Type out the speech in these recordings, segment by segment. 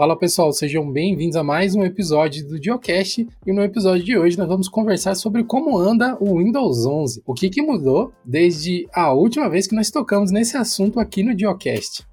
Fala pessoal, sejam bem-vindos a mais um episódio do Geocast e no episódio de hoje nós vamos conversar sobre como anda o Windows 11, o que, que mudou desde a última vez que nós tocamos nesse assunto aqui no Geocast.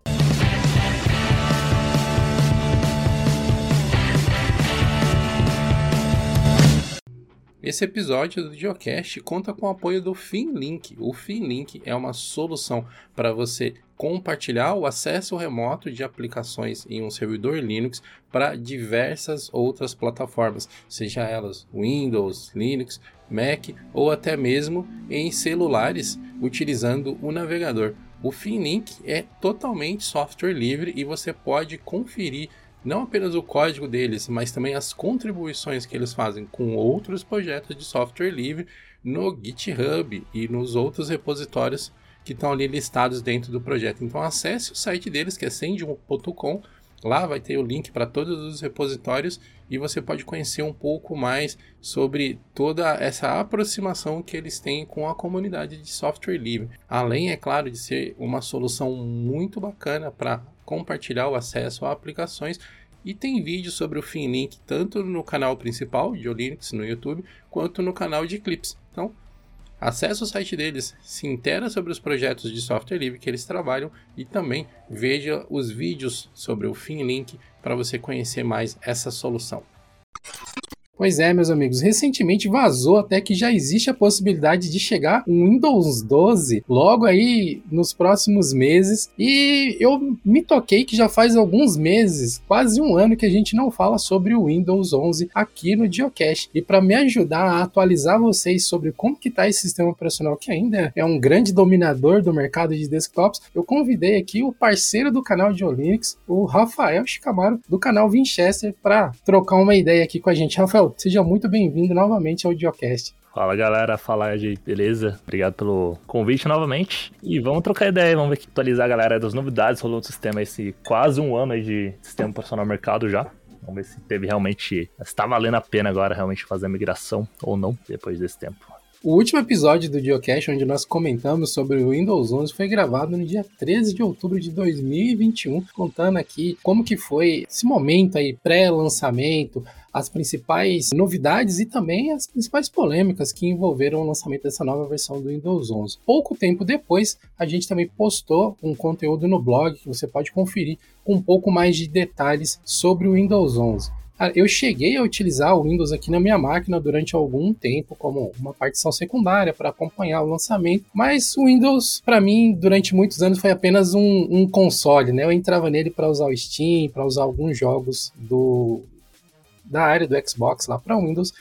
Esse episódio do Geocast conta com o apoio do FinLink. O FinLink é uma solução para você compartilhar o acesso remoto de aplicações em um servidor Linux para diversas outras plataformas, seja elas Windows, Linux, Mac ou até mesmo em celulares utilizando o navegador. O FinLink é totalmente software livre e você pode conferir não apenas o código deles, mas também as contribuições que eles fazem com outros projetos de software livre no GitHub e nos outros repositórios que estão ali listados dentro do projeto. Então acesse o site deles que é sendium.com. Lá vai ter o link para todos os repositórios e você pode conhecer um pouco mais sobre toda essa aproximação que eles têm com a comunidade de software livre. Além, é claro, de ser uma solução muito bacana para compartilhar o acesso a aplicações e tem vídeo sobre o FinLink tanto no canal principal de Linux no YouTube quanto no canal de clips. Então, acesse o site deles, se intera sobre os projetos de software livre que eles trabalham e também veja os vídeos sobre o FinLink para você conhecer mais essa solução. Pois é, meus amigos, recentemente vazou até que já existe a possibilidade de chegar um Windows 12 logo aí nos próximos meses. E eu me toquei que já faz alguns meses, quase um ano, que a gente não fala sobre o Windows 11 aqui no Geocache. E para me ajudar a atualizar vocês sobre como que tá esse sistema operacional que ainda é um grande dominador do mercado de desktops, eu convidei aqui o parceiro do canal de Linux, o Rafael Chicamaro, do canal Winchester, para trocar uma ideia aqui com a gente. Rafael, seja muito bem-vindo novamente ao Diocast. Fala galera, fala aí, beleza? Obrigado pelo convite novamente. E vamos trocar ideia, vamos ver, atualizar a galera das novidades, rolou o sistema esse quase um ano aí de sistema profissional no mercado já. Vamos ver se teve realmente. Se tá valendo a pena agora realmente fazer a migração ou não depois desse tempo. O último episódio do Geocache, onde nós comentamos sobre o Windows 11, foi gravado no dia 13 de outubro de 2021, contando aqui como que foi esse momento aí pré-lançamento, as principais novidades e também as principais polêmicas que envolveram o lançamento dessa nova versão do Windows 11. Pouco tempo depois, a gente também postou um conteúdo no blog que você pode conferir com um pouco mais de detalhes sobre o Windows 11. Eu cheguei a utilizar o Windows aqui na minha máquina durante algum tempo como uma partição secundária para acompanhar o lançamento, mas o Windows para mim durante muitos anos foi apenas um, um console, né? Eu entrava nele para usar o Steam, para usar alguns jogos do da área do Xbox lá para Windows,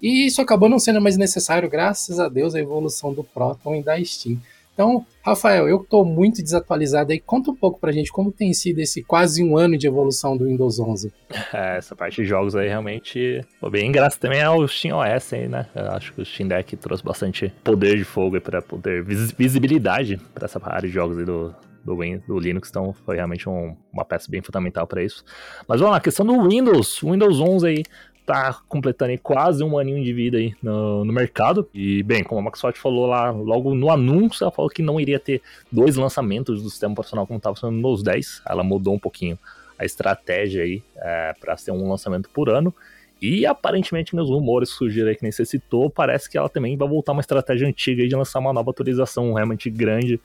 e isso acabou não sendo mais necessário graças a Deus a evolução do Proton e da Steam. Então, Rafael, eu estou muito desatualizado aí. Conta um pouco pra gente como tem sido esse quase um ano de evolução do Windows 11. É, essa parte de jogos aí realmente foi bem graças também ao Steam OS aí, né? Eu acho que o Steam Deck trouxe bastante poder de fogo para poder visibilidade para essa área de jogos aí do, do, do Linux, então foi realmente um, uma peça bem fundamental para isso. Mas vamos lá, questão do Windows, Windows 11 aí, tá completando aí quase um aninho de vida aí no, no, mercado. E, bem, como a Microsoft falou lá, logo no anúncio, ela falou que não iria ter dois lançamentos do sistema profissional como estava sendo nos 10. Ela mudou um pouquinho a estratégia aí é, para ser um lançamento por ano. E aparentemente, meus rumores surgiram aí que necessitou, parece que ela também vai voltar uma estratégia antiga de lançar uma nova atualização realmente grande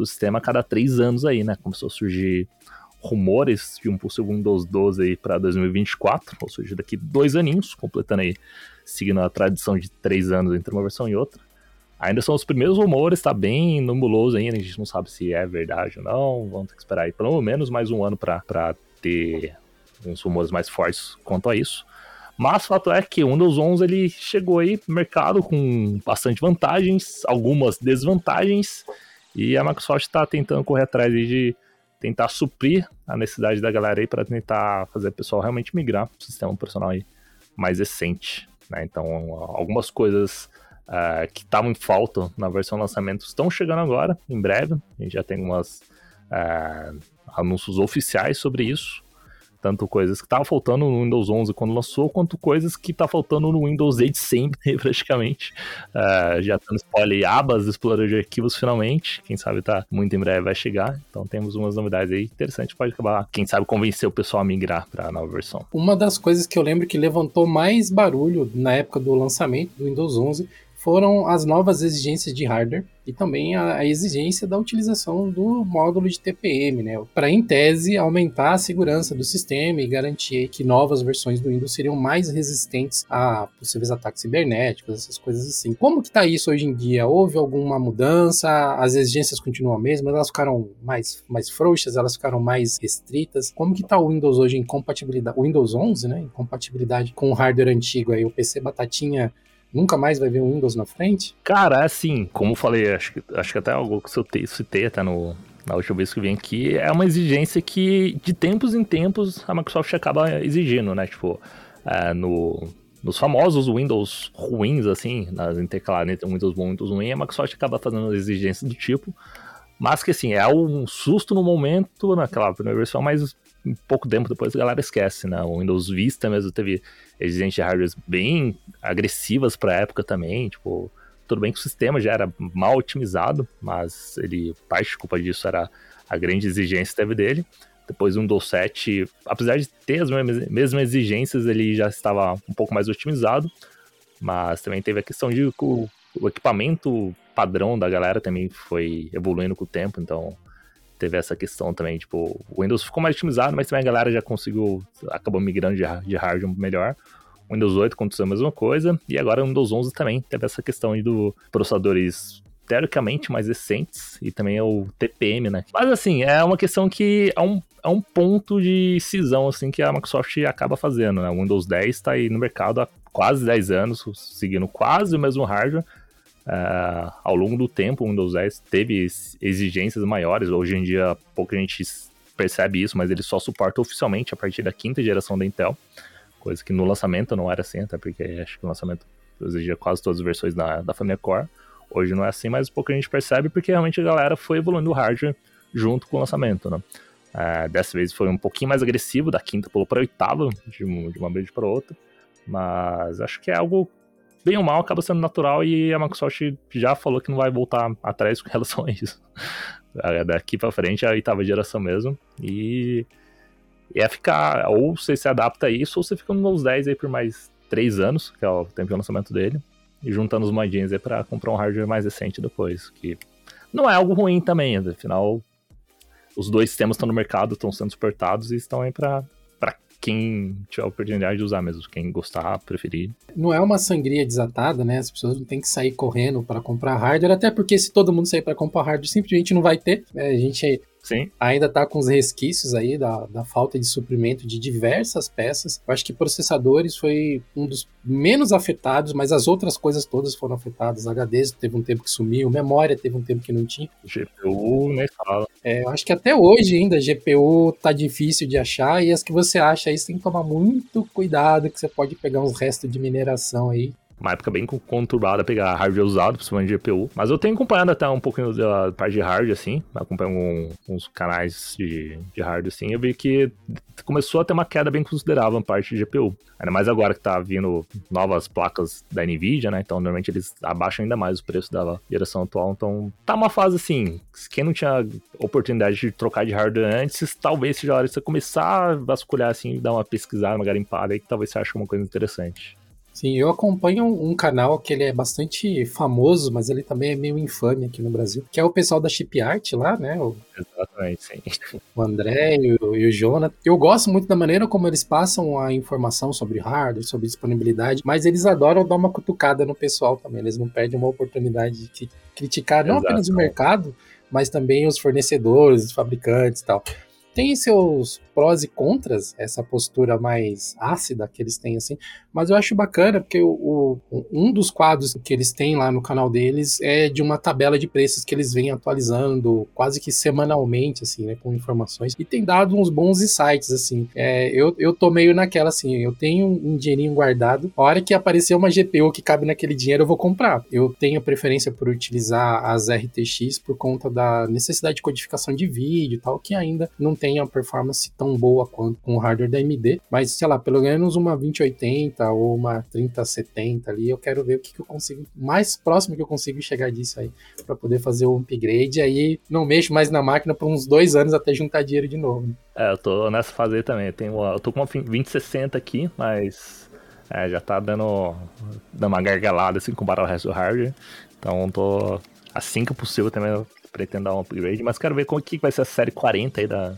do sistema a cada três anos aí, né? Começou a surgir rumores de um possível Windows 12 aí para 2024, ou seja, daqui dois aninhos, completando aí, seguindo a tradição de três anos entre uma versão e outra. Ainda são os primeiros rumores, tá bem nebuloso ainda, a gente não sabe se é verdade ou não, vamos ter que esperar aí pelo menos mais um ano para ter uns rumores mais fortes quanto a isso. Mas o fato é que o Windows 11 ele chegou aí no mercado com bastante vantagens, algumas desvantagens, e a Microsoft está tentando correr atrás de tentar suprir a necessidade da galera aí para tentar fazer o pessoal realmente migrar para o sistema operacional aí mais recente. Né? Então, algumas coisas uh, que estavam em falta na versão lançamento estão chegando agora, em breve. A gente já tem alguns uh, anúncios oficiais sobre isso. Tanto coisas que estavam faltando no Windows 11 quando lançou, quanto coisas que tá faltando no Windows 8 sempre, praticamente. Uh, já estamos spoiler abas explorador de arquivos finalmente, quem sabe tá muito em breve vai chegar. Então temos umas novidades aí interessantes, pode acabar, quem sabe convencer o pessoal a migrar para a nova versão. Uma das coisas que eu lembro que levantou mais barulho na época do lançamento do Windows 11 foram as novas exigências de hardware e também a, a exigência da utilização do módulo de TPM, né? Para, em tese, aumentar a segurança do sistema e garantir que novas versões do Windows seriam mais resistentes a possíveis ataques cibernéticos, essas coisas assim. Como que está isso hoje em dia? Houve alguma mudança? As exigências continuam as mesmas? Elas ficaram mais, mais frouxas? Elas ficaram mais restritas? Como que está o Windows hoje em compatibilidade? O Windows 11, né? Em compatibilidade com o hardware antigo aí, o PC Batatinha nunca mais vai ver o Windows na frente? Cara, assim, como eu falei, acho que, acho que até algo que eu citei até no, na última vez que vim aqui, é uma exigência que de tempos em tempos a Microsoft acaba exigindo, né? Tipo, é, no, nos famosos Windows ruins, assim, nas intercaladas entre Windows bom e Windows ruim, a Microsoft acaba fazendo exigências do tipo, mas que assim, é um susto no momento, naquela primeira versão, mas pouco tempo depois a galera esquece, né? O Windows Vista mesmo teve exigências de hardware bem agressivas para a época também, tipo, tudo bem que o sistema já era mal otimizado, mas ele, parte culpa disso era a grande exigência que teve dele. Depois o Windows 7, apesar de ter as mesmas exigências, ele já estava um pouco mais otimizado, mas também teve a questão de o, o equipamento padrão da galera também foi evoluindo com o tempo, então teve essa questão também, tipo, o Windows ficou mais otimizado, mas também a galera já conseguiu, acabou migrando de, de hardware melhor. O Windows 8 aconteceu a mesma coisa, e agora o Windows 11 também teve essa questão aí do processadores teoricamente mais recentes, e também é o TPM, né? Mas assim, é uma questão que é um, é um ponto de cisão, assim, que a Microsoft acaba fazendo, né? O Windows 10 está aí no mercado há quase 10 anos, seguindo quase o mesmo hardware, Uh, ao longo do tempo, o Windows 10 teve exigências maiores. Hoje em dia, pouca gente percebe isso, mas ele só suporta oficialmente a partir da quinta geração da Intel, coisa que no lançamento não era assim, até porque acho que o lançamento exigia quase todas as versões da, da família Core. Hoje não é assim, mas pouca gente percebe porque realmente a galera foi evoluindo o hardware junto com o lançamento, né? Uh, dessa vez foi um pouquinho mais agressivo, da quinta pulou para oitava, de, de uma vez para outra, mas acho que é algo bem ou mal, acaba sendo natural e a Microsoft já falou que não vai voltar atrás com relação a isso. É, daqui para frente é a oitava geração mesmo. E é ficar, ou você se adapta a isso, ou você fica nos 10 aí por mais 3 anos, que é o tempo de lançamento dele, e juntando os moedinhas aí pra comprar um hardware mais recente depois. Que não é algo ruim também, afinal, os dois sistemas estão no mercado, estão sendo suportados e estão aí para quem tiver a oportunidade de usar mesmo, quem gostar, preferir. Não é uma sangria desatada, né? As pessoas não têm que sair correndo para comprar hardware, até porque se todo mundo sair para comprar hardware, simplesmente não vai ter. Né? A gente Sim. Ainda está com os resquícios aí da, da falta de suprimento de diversas peças. Eu acho que processadores foi um dos menos afetados, mas as outras coisas todas foram afetadas. HDs teve um tempo que sumiu, memória teve um tempo que não tinha. GPU, nem fala. É, eu acho que até hoje ainda GPU tá difícil de achar e as que você acha aí você tem que tomar muito cuidado que você pode pegar uns restos de mineração aí uma época bem conturbada pegar hardware usado, principalmente GPU. Mas eu tenho acompanhado até um pouquinho da parte de hardware, assim. Acompanho uns canais de, de hardware, assim. Eu vi que começou a ter uma queda bem considerável na parte de GPU. Ainda mais agora que tá vindo novas placas da NVIDIA, né? Então, normalmente eles abaixam ainda mais o preço da geração atual. Então, tá uma fase assim. Quem não tinha oportunidade de trocar de hardware antes, talvez seja a hora de você começar a vasculhar, assim, dar uma pesquisada, uma garimpada aí, que talvez você ache uma coisa interessante. Sim, eu acompanho um, canal que ele é bastante famoso, mas ele também é meio infame aqui no Brasil, que é o pessoal da Chip Art lá, né? O, Exatamente, sim. O André e o, e o Jonathan. Eu gosto muito da maneira como eles passam a informação sobre hardware, sobre disponibilidade, mas eles adoram dar uma cutucada no pessoal também. Eles não perdem uma oportunidade de criticar não apenas o mercado, mas também os fornecedores, os fabricantes e tal tem seus prós e contras, essa postura mais ácida que eles têm, assim, mas eu acho bacana porque o, o, um dos quadros que eles têm lá no canal deles é de uma tabela de preços que eles vêm atualizando quase que semanalmente, assim, né, com informações, e tem dado uns bons insights, assim. É, eu, eu tô meio naquela, assim, eu tenho um dinheirinho guardado, a hora que aparecer uma GPU que cabe naquele dinheiro, eu vou comprar. Eu tenho preferência por utilizar as RTX por conta da necessidade de codificação de vídeo e tal, que ainda não tem tem uma performance tão boa quanto com o hardware da AMD, mas sei lá, pelo menos uma 2080 ou uma 3070 ali, eu quero ver o que, que eu consigo, mais próximo que eu consigo chegar disso aí, para poder fazer o upgrade. Aí não mexo mais na máquina por uns dois anos até juntar dinheiro de novo. É, eu tô nessa fase aí também. Eu, tenho, eu tô com uma 2060 aqui, mas é, já tá dando, dando uma gargalada assim comparado ao resto do hardware. Então tô assim que possível também pretendo dar um upgrade, mas quero ver como que vai ser a série 40 aí da,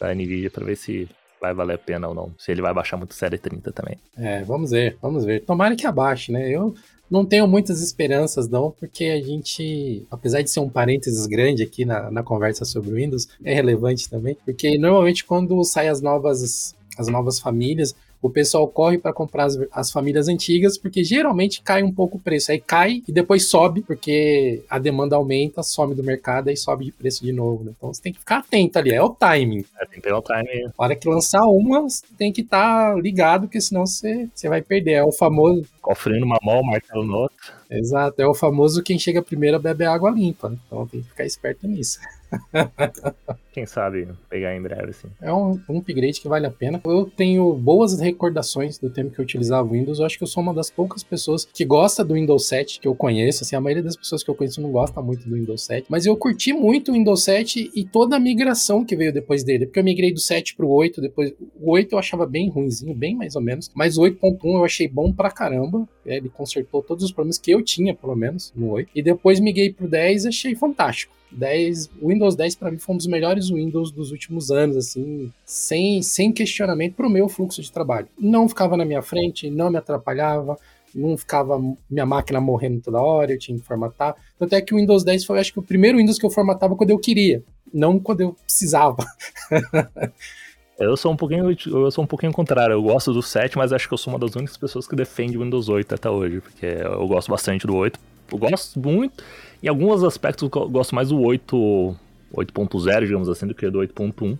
da Nvidia para ver se vai valer a pena ou não. Se ele vai baixar muito série 30 também. É, vamos ver, vamos ver. Tomara que abaixe, né? Eu não tenho muitas esperanças, não, porque a gente, apesar de ser um parênteses grande aqui na, na conversa sobre o Windows, é relevante também, porque normalmente quando saem as novas, as novas famílias, o pessoal corre para comprar as, as, famílias antigas, porque geralmente cai um pouco o preço. Aí cai e depois sobe, porque a demanda aumenta, some do mercado e sobe de preço de novo. Né? Então você tem que ficar atento ali, é o timing. É, tem que ter o timing. Na hora que lançar uma, tem que estar tá ligado, porque senão você, você vai perder. É o famoso. Cofre numa mão, martelo no outro. Exato, é o famoso quem chega primeiro bebe água limpa. Né? Então tem que ficar esperto nisso. Quem sabe pegar em breve, assim. É um, um, upgrade que vale a pena. Eu tenho boas recordações do tempo que eu utilizava o Windows. Eu acho que eu sou uma das poucas pessoas que gosta do Windows 7 que eu conheço. Assim, a maioria das pessoas que eu conheço não gosta muito do Windows 7. Mas eu curti muito o Windows 7 e toda a migração que veio depois dele. Porque eu migrei do 7 pro 8. Depois, o 8 eu achava bem ruimzinho, bem mais ou menos. Mas o 8.1 eu achei bom pra caramba. Ele consertou todos os problemas que eu tinha, pelo menos, no 8. E depois migrei pro 10 e achei fantástico. 10, o Windows 10 para mim foi um dos melhores Windows dos últimos anos, assim, sem, sem questionamento para o meu fluxo de trabalho. Não ficava na minha frente, não me atrapalhava, não ficava minha máquina morrendo toda hora, eu tinha que formatar. Tanto é que o Windows 10 foi, acho que, o primeiro Windows que eu formatava quando eu queria, não quando eu precisava. Eu sou um pouquinho, eu sou um pouquinho contrário. Eu gosto do 7, mas acho que eu sou uma das únicas pessoas que defende o Windows 8 até hoje, porque eu gosto bastante do 8. Eu gosto muito em alguns aspectos eu gosto mais do 8, 8.0, digamos assim, do que do 8.1.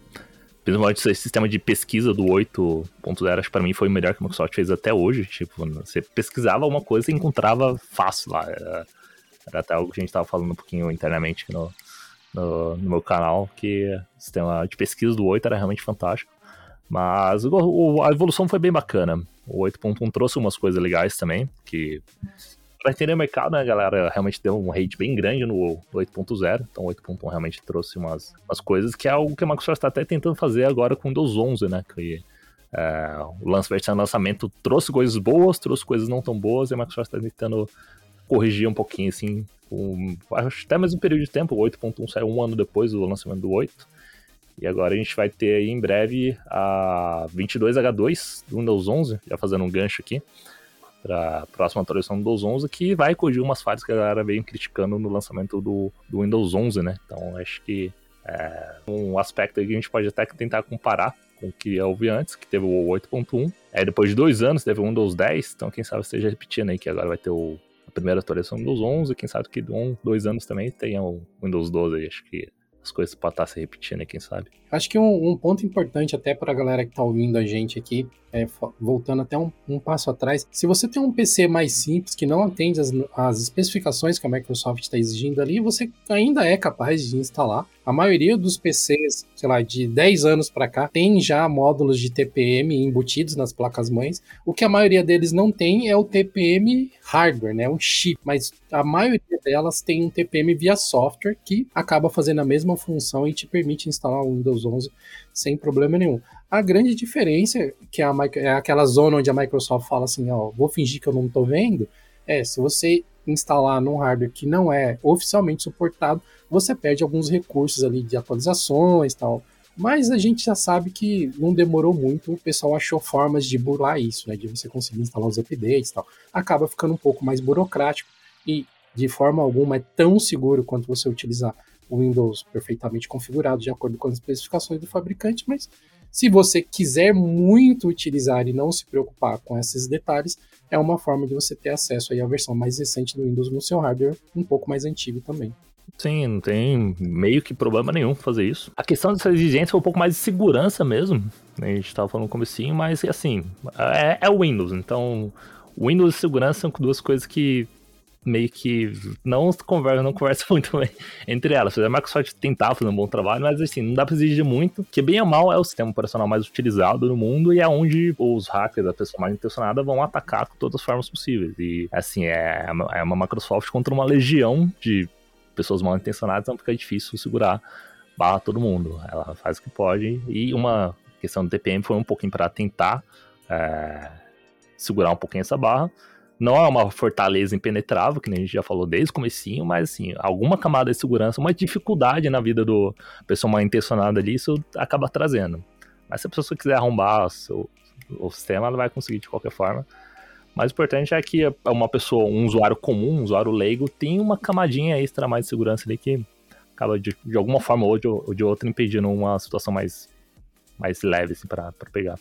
Principalmente esse sistema de pesquisa do 8.0, acho que para mim foi o melhor que a Microsoft fez até hoje. Tipo, você pesquisava uma coisa e encontrava fácil lá. Era, era até algo que a gente estava falando um pouquinho internamente no, no, no, meu canal, que o sistema de pesquisa do 8 era realmente fantástico. Mas o, a evolução foi bem bacana. O 8.1 trouxe umas coisas legais também, que Pra entender o mercado, né, galera, realmente deu um hate bem grande no 8.0, então o 8.1 realmente trouxe umas, umas coisas que é algo que a Microsoft está até tentando fazer agora com o Windows 11, né, que é, o lançamento trouxe coisas boas, trouxe coisas não tão boas, e a Microsoft está tentando corrigir um pouquinho, assim, um, acho até mesmo período de tempo, o 8.1 saiu um ano depois do lançamento do 8, e agora a gente vai ter aí em breve a 22H2 do Windows 11, já fazendo um gancho aqui, para a próxima atualização do Windows 11, que vai corrigir umas falhas que a galera veio criticando no lançamento do, do Windows 11, né? Então acho que é um aspecto que a gente pode até tentar comparar com o que houve antes, que teve o 8.1. Aí depois de dois anos teve o Windows 10, então quem sabe esteja repetindo aí que agora vai ter o, primeira atualização do Windows 11, quem sabe que um, dois anos também tenha o Windows 12 aí, acho que as coisas podem estar se repetindo, quem sabe. Acho que um, um ponto importante até para a galera que está ouvindo a gente aqui, é, voltando até um, um, passo atrás, se você tem um PC mais simples que não atende as, as especificações que a Microsoft está exigindo ali, você ainda é capaz de instalar. A maioria dos PCs, sei lá, de 10 anos para cá, tem já módulos de TPM embutidos nas placas-mães. O que a maioria deles não tem é o TPM hardware, né? Um chip. Mas a maioria delas tem um TPM via software que acaba fazendo a mesma função e te permite instalar o Windows 11 sem problema nenhum. A grande diferença, que é, a, é aquela zona onde a Microsoft fala assim, ó, vou fingir que eu não estou vendo, é se você instalar num hardware que não é oficialmente suportado, você perde alguns recursos ali de atualizações tal. Mas a gente já sabe que não demorou muito, o pessoal achou formas de burlar isso, né? De você conseguir instalar os updates e tal. Acaba ficando um pouco mais burocrático e de forma alguma é tão seguro quanto você utilizar o Windows perfeitamente configurado de acordo com as especificações do fabricante, mas se você quiser muito utilizar e não se preocupar com esses detalhes, é uma forma de você ter acesso aí à versão mais recente do Windows no seu hardware, um pouco mais antigo também. Sim, não tem meio que problema nenhum fazer isso. A questão dessa exigência é um pouco mais de segurança mesmo. Né? A gente estava falando no comecinho, mas assim, é, é o Windows. Então, Windows e segurança são duas coisas que meio que não conversa, não conversa muito bem entre elas. A Microsoft tentar fazer um bom trabalho, mas assim, não dá pra exigir muito, que bem ou mal é o sistema operacional mais utilizado no mundo e é onde os hackers, a pessoa mais intencionada, vão atacar com todas as formas possíveis. E assim, é, é uma Microsoft contra uma legião de pessoas mal intencionadas, então fica difícil segurar barra todo mundo. Ela faz o que pode. E uma questão do TPM foi um pouquinho para tentar é, segurar um pouquinho essa barra. Não é uma fortaleza impenetrável, que nem a gente já falou desde o comecinho, mas assim, alguma camada de segurança, uma dificuldade na vida do pessoa mal intencionada ali, isso acaba trazendo. Mas se a pessoa quiser arrombar o, seu, o sistema, ela vai conseguir de qualquer forma. Mas o importante é que uma pessoa, um usuário comum, um usuário leigo, tem uma camadinha extra mais de segurança ali que acaba de, de alguma forma ou de, ou de outra impedindo uma situação mais, mais leve assim, para pegar.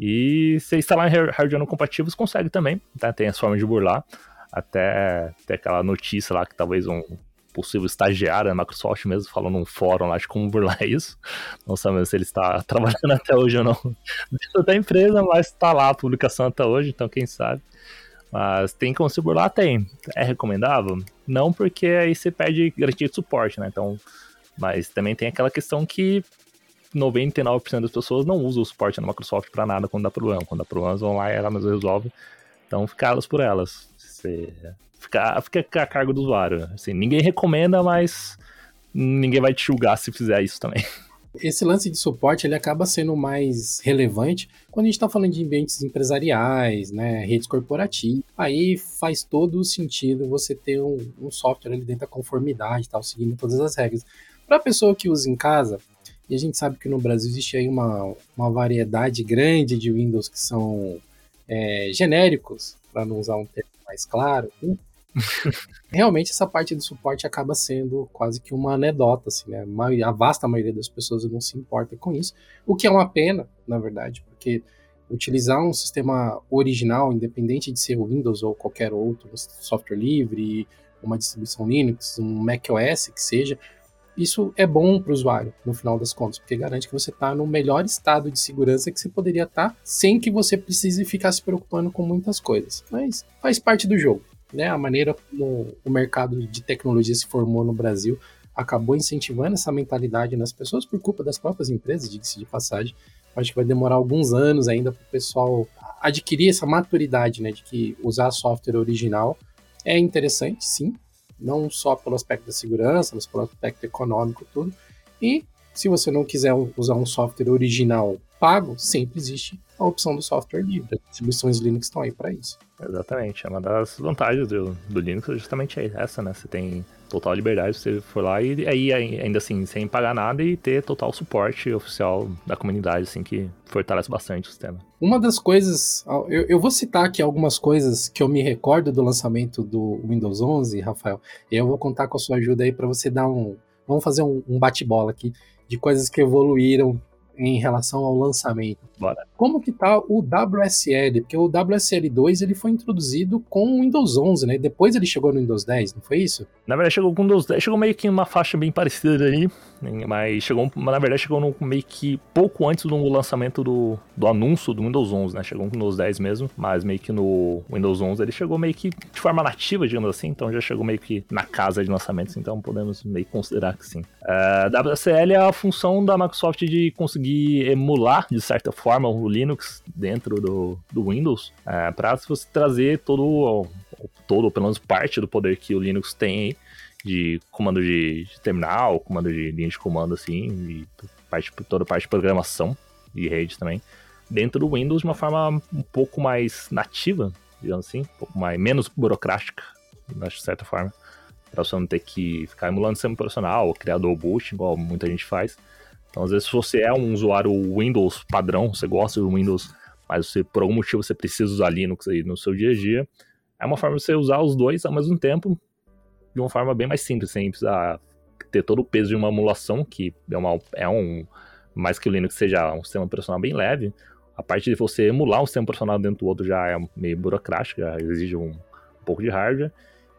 E se instalar em hardware não compatível, você consegue também, tá? tem as formas de burlar. Até ter aquela notícia lá que talvez um possível estagiário da Microsoft mesmo falou num fórum lá de como burlar isso. Não sabemos se ele está trabalhando até hoje ou não dentro da empresa, mas está lá a publicação até hoje, então quem sabe. Mas tem como se burlar? Tem. É recomendável? Não, porque aí você perde garantia de suporte, né? Então, mas também tem aquela questão que 99% das pessoas não usam o suporte da Microsoft para nada quando dá problema. Quando dá problemas vão lá e ela mesma resolve. Então, fica elas por elas. Você fica, fica a cargo do usuário. Assim, ninguém recomenda, mas ninguém vai te julgar se fizer isso também. Esse lance de suporte ele acaba sendo mais relevante quando a gente está falando de ambientes empresariais, né, redes corporativas. Aí faz todo o sentido você ter um, um software ali dentro da conformidade, tal, seguindo todas as regras. Para a pessoa que usa em casa, e a gente sabe que no Brasil existe aí uma, uma variedade grande de Windows que são é, genéricos, para não usar um termo mais claro. Realmente essa parte do suporte acaba sendo quase que uma anedota, assim, né? A vasta maioria das pessoas não se importa com isso, o que é uma pena, na verdade, porque utilizar um sistema original, independente de ser o Windows ou qualquer outro, software livre, uma distribuição Linux, um macOS que seja, isso é bom para o usuário, no final das contas, porque garante que você está no melhor estado de segurança que você poderia estar, tá, sem que você precise ficar se preocupando com muitas coisas. Mas faz parte do jogo. Né? A maneira como o mercado de tecnologia se formou no Brasil acabou incentivando essa mentalidade nas pessoas por culpa das próprias empresas, diga-se de passagem. Acho que vai demorar alguns anos ainda para o pessoal adquirir essa maturidade, né, de que usar software original é interessante, sim, não só pelo aspecto da segurança, mas pelo aspecto econômico tudo. E se você não quiser usar um software original pago, sempre existe a opção do software livre. As distribuições Linux estão aí para isso. Exatamente. É uma das vantagens do, do Linux é justamente essa, né? Você tem total liberdade, você for lá e aí ainda assim, sem pagar nada e ter total suporte oficial da comunidade, assim, que fortalece bastante o sistema. Uma das coisas, eu, eu vou citar aqui algumas coisas que eu me recordo do lançamento do Windows 11, Rafael, e eu vou contar com a sua ajuda aí para você dar um, vamos fazer um, um bate-bola aqui de coisas que evoluíram em relação ao lançamento. Bora. Como que tá o WSL? Porque o WSL2 ele foi introduzido com o Windows 11, né? Depois ele chegou no Windows 10, não foi isso? Na verdade chegou com o Windows 10, chegou meio que em uma faixa bem parecida aí, mas chegou, na verdade chegou no, meio que pouco antes do lançamento do, do anúncio do Windows 11, né? Chegou com o Windows 10 mesmo, mas meio que no Windows 11 ele chegou meio que de forma nativa, digamos assim, então já chegou meio que na casa de lançamentos, então podemos meio que considerar que sim. Uh, é, WSL é a função da Microsoft de conseguir emular, de certa forma, o Linux dentro do, do Windows, é, para você trazer todo, todo, pelo menos parte do poder que o Linux tem de comando de, de terminal, comando de linha de comando, assim, parte, toda parte de programação e rede também, dentro do Windows de uma forma um pouco mais nativa, digamos assim, um pouco mais, menos burocrática, de certa forma, para você não ter que ficar emulando sistema operacional ou criar double boot, igual muita gente faz. Então, às vezes, se você é um usuário Windows padrão, você gosta do Windows, mas você, por algum motivo você precisa usar Linux aí no seu dia a dia, é uma forma de você usar os dois ao mesmo tempo, de uma forma bem mais simples, sem precisar ter todo o peso de uma emulação, que é, uma, é um. Mais que o Linux seja um sistema operacional bem leve, a parte de você emular um sistema operacional dentro do outro já é meio burocrático, já exige um, um pouco de hardware.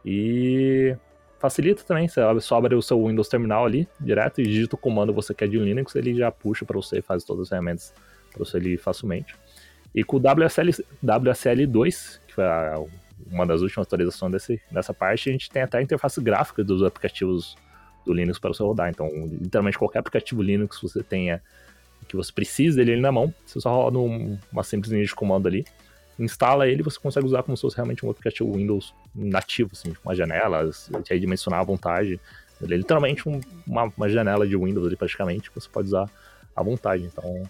E facilita também, você abre o seu Windows Terminal ali, direto, e digita o comando que você quer de Linux, ele já puxa para você faz todas as ferramentas para você ali facilmente. E com o WSL, WSL2, que foi a, uma das últimas atualizações desse, dessa parte, a gente tem até a interface gráfica dos aplicativos do Linux para você rodar. Então, literalmente qualquer aplicativo Linux que você tenha, que você precise dele na mão, você só roda um, uma simples linha de comando ali, instala ele, você consegue usar como se fosse realmente um aplicativo Windows nativo, assim, com uma janela, aí dimensionar à vontade. Ele é literalmente um, uma, uma, janela de Windows ali praticamente, que você pode usar à vontade. Então,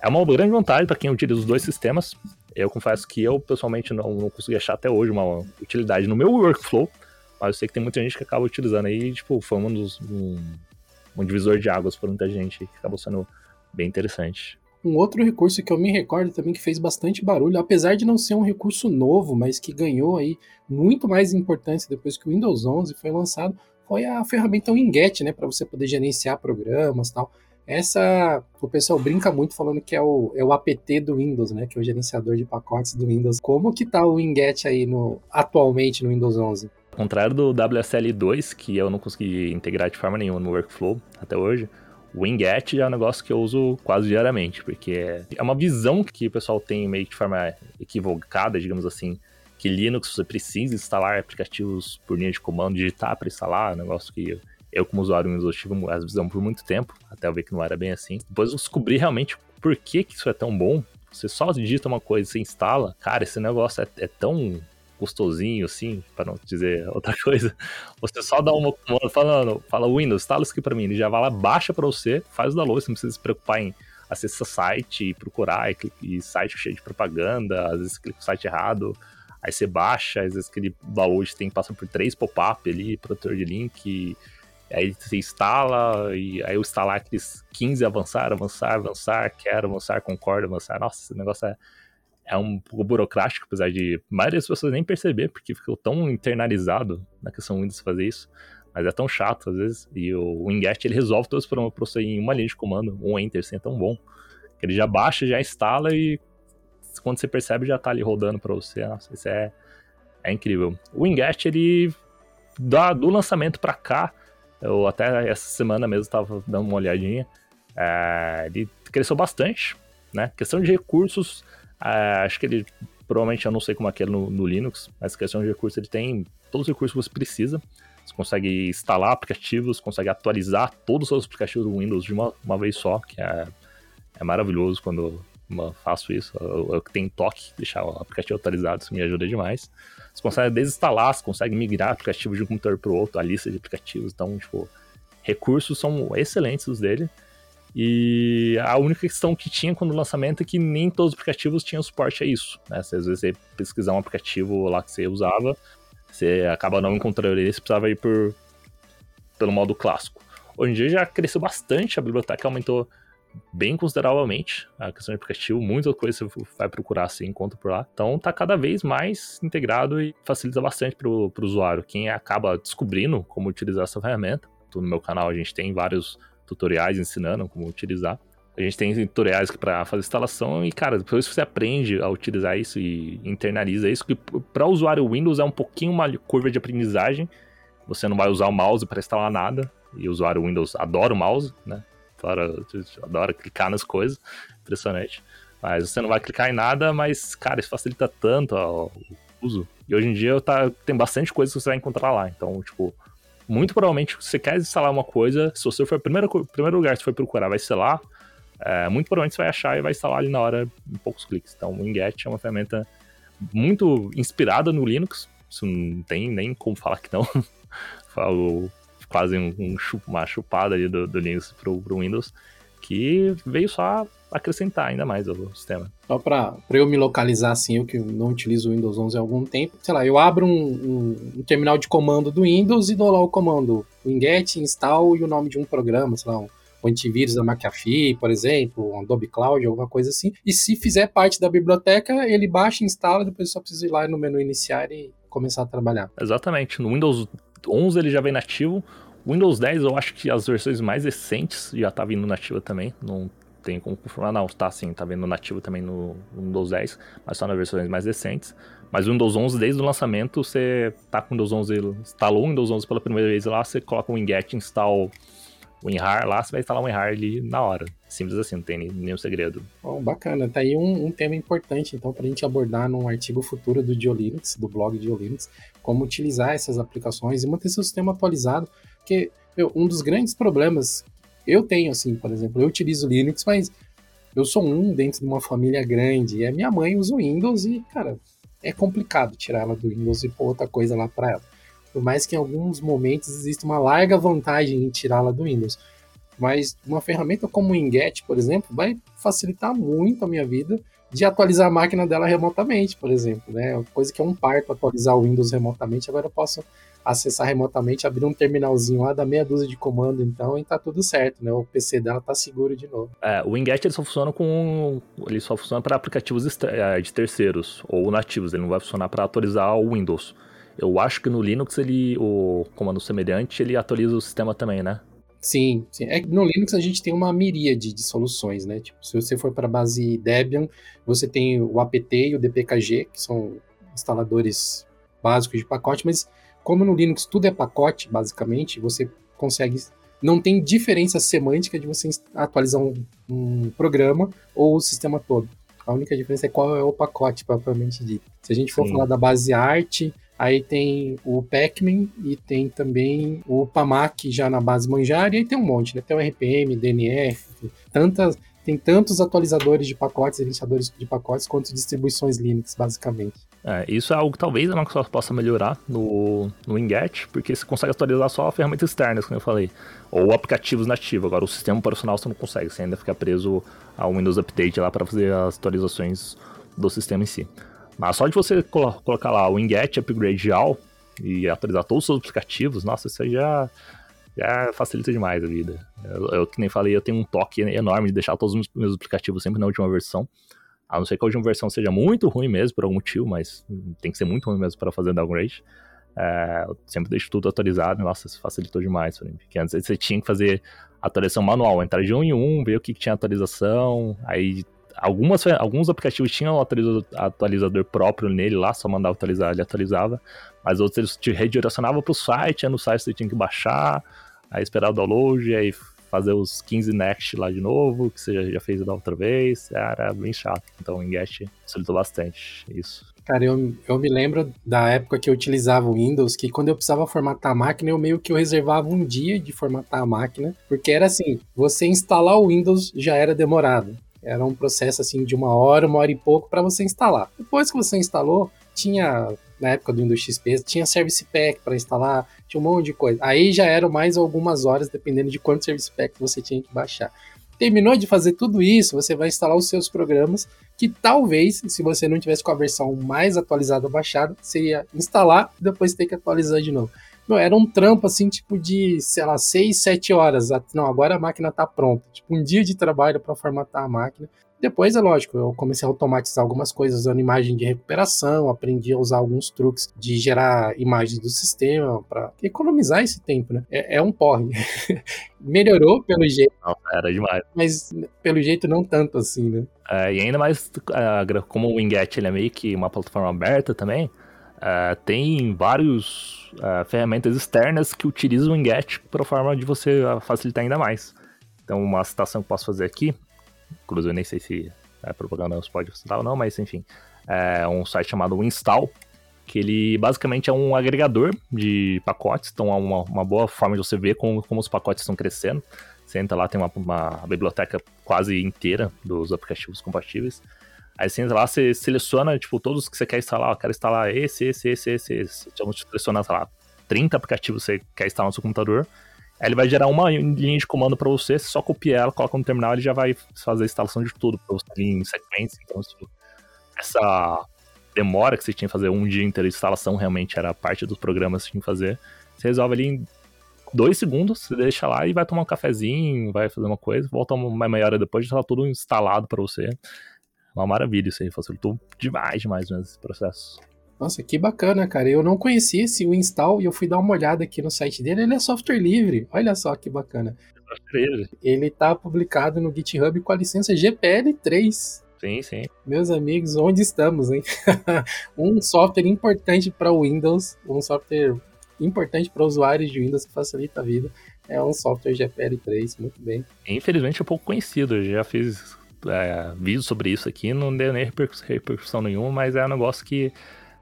é uma grande vantagem para quem utiliza os dois sistemas. Eu confesso que eu, pessoalmente, não, não consegui achar até hoje uma utilidade no meu workflow, mas eu sei que tem muita gente que acaba utilizando aí, tipo, foi um. Um, um divisor de águas para muita gente que acabou sendo bem interessante. Um outro recurso que eu me recordo também que fez bastante barulho, apesar de não ser um recurso novo, mas que ganhou aí muito mais importância depois que o Windows 11 foi lançado, foi a ferramenta Winget, né, para você poder gerenciar programas, tal. Essa, o pessoal brinca muito falando que é o, é o apt do Windows, né, que é o gerenciador de pacotes do Windows. Como que tá o Winget aí no atualmente no Windows 11? Ao contrário do WSL2, que eu não consegui integrar de forma nenhuma no workflow até hoje, Winget é um negócio que eu uso quase diariamente, porque é uma visão que o pessoal tem meio que de forma equivocada, digamos assim, que Linux você precisa instalar aplicativos por linha de comando, digitar para instalar, um negócio que eu, como usuário Windows, tive essa visão por muito tempo, até eu ver que não era bem assim. Depois eu descobri realmente por que, que isso é tão bom. Você só digita uma coisa você instala, cara, esse negócio é, é tão gostosinho, assim, para não dizer outra coisa. Você só dá uma comando, fala, fala Windows, instala isso aqui para mim, ele já vai lá, baixa para você, faz o download, você não precisa se preocupar em acessar site e procurar, e, e site cheio de propaganda, às vezes clica no site errado, aí você baixa, às vezes aquele download tem passa por três pop-up ali, protetor de link, Aí você instala, e aí eu instalar aqueles 15 avançar, avançar, avançar, quero avançar, concordo, avançar. Nossa, esse negócio é, é um pouco burocrático, apesar de a maioria das pessoas nem perceber, porque ficou tão internalizado na questão Windows fazer isso. Mas é tão chato às vezes. E o Winget ele resolve todos os problemas para você em uma linha de comando, um enter, assim, é tão bom. Que ele já baixa, já instala e quando você percebe já tá ali rodando para você. Nossa, isso é, é incrível. O Winget ele dá do lançamento para cá eu até essa semana mesmo estava dando uma olhadinha. É, ele cresceu bastante, né? Questão de recursos, é, acho que ele provavelmente eu não sei como é que é no, no, Linux, mas questão de recursos ele tem todos os recursos que você precisa. Você consegue instalar aplicativos, consegue atualizar todos os seus aplicativos do Windows de uma, uma vez só, que é, é maravilhoso quando eu faço isso. Eu, eu tenho toque, deixar o aplicativo atualizado, isso me ajuda demais. Você consegue desinstalar, você consegue migrar aplicativos de um computador para o outro, a lista de aplicativos. Então, tipo, recursos são excelentes os dele. E a única questão que tinha quando o lançamento é que nem todos os aplicativos tinham suporte a isso. Né? Às vezes você pesquisar um aplicativo lá que você usava, você acaba não encontrando ele, você precisava ir por, pelo modo clássico. Hoje em dia já cresceu bastante, a biblioteca aumentou bem consideravelmente a questão de aplicativo, muita coisa você vai procurar assim, encontra por lá. Então tá cada vez mais integrado e facilita bastante pro, pro usuário. Quem acaba descobrindo como utilizar essa ferramenta, no meu canal a gente tem vários tutoriais ensinando como utilizar. A gente tem tutoriais para fazer instalação e, cara, depois você aprende a utilizar isso e internaliza isso, que para o usuário Windows é um pouquinho uma curva de aprendizagem. Você não vai usar o mouse para instalar nada, e o usuário Windows adora o mouse, né? adora, adora clicar nas coisas, impressionante. Mas você não vai clicar em nada, mas, cara, isso facilita tanto ó, o uso. E hoje em dia tá, tem bastante coisa que você vai encontrar lá. Então, tipo, muito provavelmente, se você quer instalar uma coisa, se você for o primeiro, primeiro lugar que você for procurar, vai ser lá, é, muito provavelmente você vai achar e vai instalar ali na hora, em poucos cliques. Então, o Winget é uma ferramenta muito inspirada no Linux, isso não tem nem como falar que não. Falo, quase um, um, uma chupada ali do, do Linux pro, pro Windows, que veio só acrescentar ainda mais o sistema. Só para eu me localizar assim, eu que não utilizo o Windows 11 há algum tempo, sei lá, eu abro um, um, um terminal de comando do Windows e dou lá o comando winget install e o nome de um programa, sei lá, um, um antivírus da McAfee, por exemplo, um Adobe Cloud, alguma coisa assim. E se fizer parte da biblioteca, ele baixa, instala, depois só precisa ir lá no menu iniciar e começar a trabalhar. Exatamente. No Windows 11 ele já vem nativo. Windows 10 eu acho que as versões mais recentes já tá vindo nativa também. Não tem como confirmar, não, tá sim, tá vindo nativo também no Windows 10, mas só nas versões mais recentes. Mas o Windows 11, desde o lançamento, você tá com o Windows 11, instalou o Windows 11 pela primeira vez lá, você coloca o winget install WinRAR lá, você vai instalar o WinRAR ali na hora. Simples assim, não tem nenhum segredo. Bom, bacana. Tá aí um, um tema importante, então, para a gente abordar num artigo futuro do GeoLinux, do blog GeoLinux, como utilizar essas aplicações e manter seu sistema atualizado. Porque meu, um dos grandes problemas eu tenho, assim, por exemplo, eu utilizo Linux, mas eu sou um dentro de uma família grande e a minha mãe usa o Windows e, cara, é complicado tirar ela do Windows e pôr outra coisa lá para ela. Por mais que em alguns momentos exista uma larga vantagem em tirá-la do Windows. Mas uma ferramenta como o Inget, por exemplo, vai facilitar muito a minha vida de atualizar a máquina dela remotamente, por exemplo. Né? Coisa que é um parto atualizar o Windows remotamente, agora eu posso acessar remotamente, abrir um terminalzinho lá, da meia dúzia de comando, então, e tá tudo certo, né? O PC dela tá seguro de novo. É, o Winget ele só funciona com. Ele só funciona para aplicativos é, de terceiros ou nativos, ele não vai funcionar para atualizar o Windows. Eu acho que no Linux ele. O comando semelhante ele atualiza o sistema também, né? Sim, sim. É, no Linux a gente tem uma miríade de soluções, né? Tipo, se você for para a base Debian, você tem o apt e o dpkg, que são instaladores básicos de pacote, mas como no Linux tudo é pacote, basicamente, você consegue. Não tem diferença semântica de você atualizar um, um programa ou o sistema todo. A única diferença é qual é o pacote, propriamente dito. Se a gente for Sim. falar da base arte, Aí tem o Pacman e tem também o Pamac já na base Manjaro, e aí tem um monte, né? Tem o RPM, DNF, tantas, tem tantos atualizadores de pacotes, iniciadores de pacotes, quanto distribuições Linux, basicamente. É, isso é algo que talvez a Microsoft possa melhorar no, no Winget, porque você consegue atualizar só ferramentas externas, como eu falei, ou aplicativos nativos. Agora, o sistema operacional você não consegue, você ainda fica preso ao Windows Update lá para fazer as atualizações do sistema em si. Mas só de você colo colocar lá o Winget Upgrade All e atualizar todos os seus aplicativos, nossa, isso aí já, já facilita demais a vida. Eu, eu, que nem falei, eu tenho um toque enorme de deixar todos os meus aplicativos sempre na última versão. A não ser que a última versão seja muito ruim mesmo, por algum motivo, mas tem que ser muito ruim mesmo para fazer downgrade. É, eu sempre deixo tudo atualizado, nossa, isso facilitou demais mim. Porque antes você tinha que fazer atualização manual, entrar de um em um, ver o que, tinha atualização, aí algumas, alguns aplicativos tinham atualizador próprio nele lá, só mandava atualizar, ele atualizava, mas outros eles te redirecionavam para o site, aí no site você tinha que baixar, aí esperar o download, aí fazer os 15 next lá de novo, que você já fez da outra vez, era bem chato. Então o Ingest facilitou bastante isso. Cara, eu, eu me lembro da época que eu utilizava o Windows, que quando eu precisava formatar a máquina, eu meio que eu reservava um dia de formatar a máquina, porque era assim, você instalar o Windows já era demorado. Era um processo assim de uma hora, uma hora e pouco para você instalar. Depois que você instalou, tinha na época do Windows XP, tinha Service Pack para instalar, tinha um monte de coisa. Aí já eram mais algumas horas, dependendo de quanto Service Pack você tinha que baixar. Terminou de fazer tudo isso, você vai instalar os seus programas, que talvez, se você não tivesse com a versão mais atualizada baixada, você ia instalar e depois ter que atualizar de novo. Meu, era um trampo assim, tipo de, sei lá, 6, 7 horas. Não, agora a máquina tá pronta. Tipo, um dia de trabalho para formatar a máquina. Depois, é lógico, eu comecei a automatizar algumas coisas usando imagem de recuperação, aprendi a usar alguns truques de gerar imagens do sistema para economizar esse tempo, né? É, é um porre. Melhorou pelo jeito. Não, era demais. Mas pelo jeito não tanto assim, né? É, e ainda mais, é, como o Winget ele é meio que uma plataforma aberta também, é, tem várias uh, ferramentas externas que utilizam o Winget para forma de você facilitar ainda mais. Então, uma citação que posso fazer aqui, inclusive nem sei se é propaganda nos pode ou não, mas enfim, é um site chamado Install, que ele basicamente é um agregador de pacotes, então é uma, uma boa forma de você ver como, como os pacotes estão crescendo. Você entra lá, tem uma, uma biblioteca quase inteira dos aplicativos compatíveis. Aí você entra lá, você seleciona, tipo, todos que você quer instalar. Eu quero instalar esse, esse, esse, esse, esse. Então, seleciona, sei lá, 30 aplicativos que você quer instalar no seu computador. Aí ele vai gerar uma linha de comando para você, só copia ela, coloca no terminal, ele já vai fazer a instalação de tudo para você em sequência. Então, assim, essa demora que você tinha que fazer um dia inteiro de instalação realmente era parte dos programas que você tinha que fazer. Você resolve ali em dois segundos, você deixa lá e vai tomar um cafezinho, vai fazer uma coisa, volta uma meia hora depois, já tá tudo instalado para você uma maravilha isso aí, facilitou demais, demais mesmo esse processo. Nossa, que bacana, cara. Eu não conhecia esse install e eu fui dar uma olhada aqui no site dele. Ele é software livre. Olha só que bacana. Ele está publicado no GitHub com a licença GPL 3. Sim, sim. Meus amigos, onde estamos, hein? um software importante para o Windows, um software importante para usuários de Windows que facilita a vida. é um software GPL3, muito bem. Infelizmente é pouco conhecido, eu já fiz é, vídeo sobre isso aqui, não deu nem repercussão nenhuma, mas é um negócio que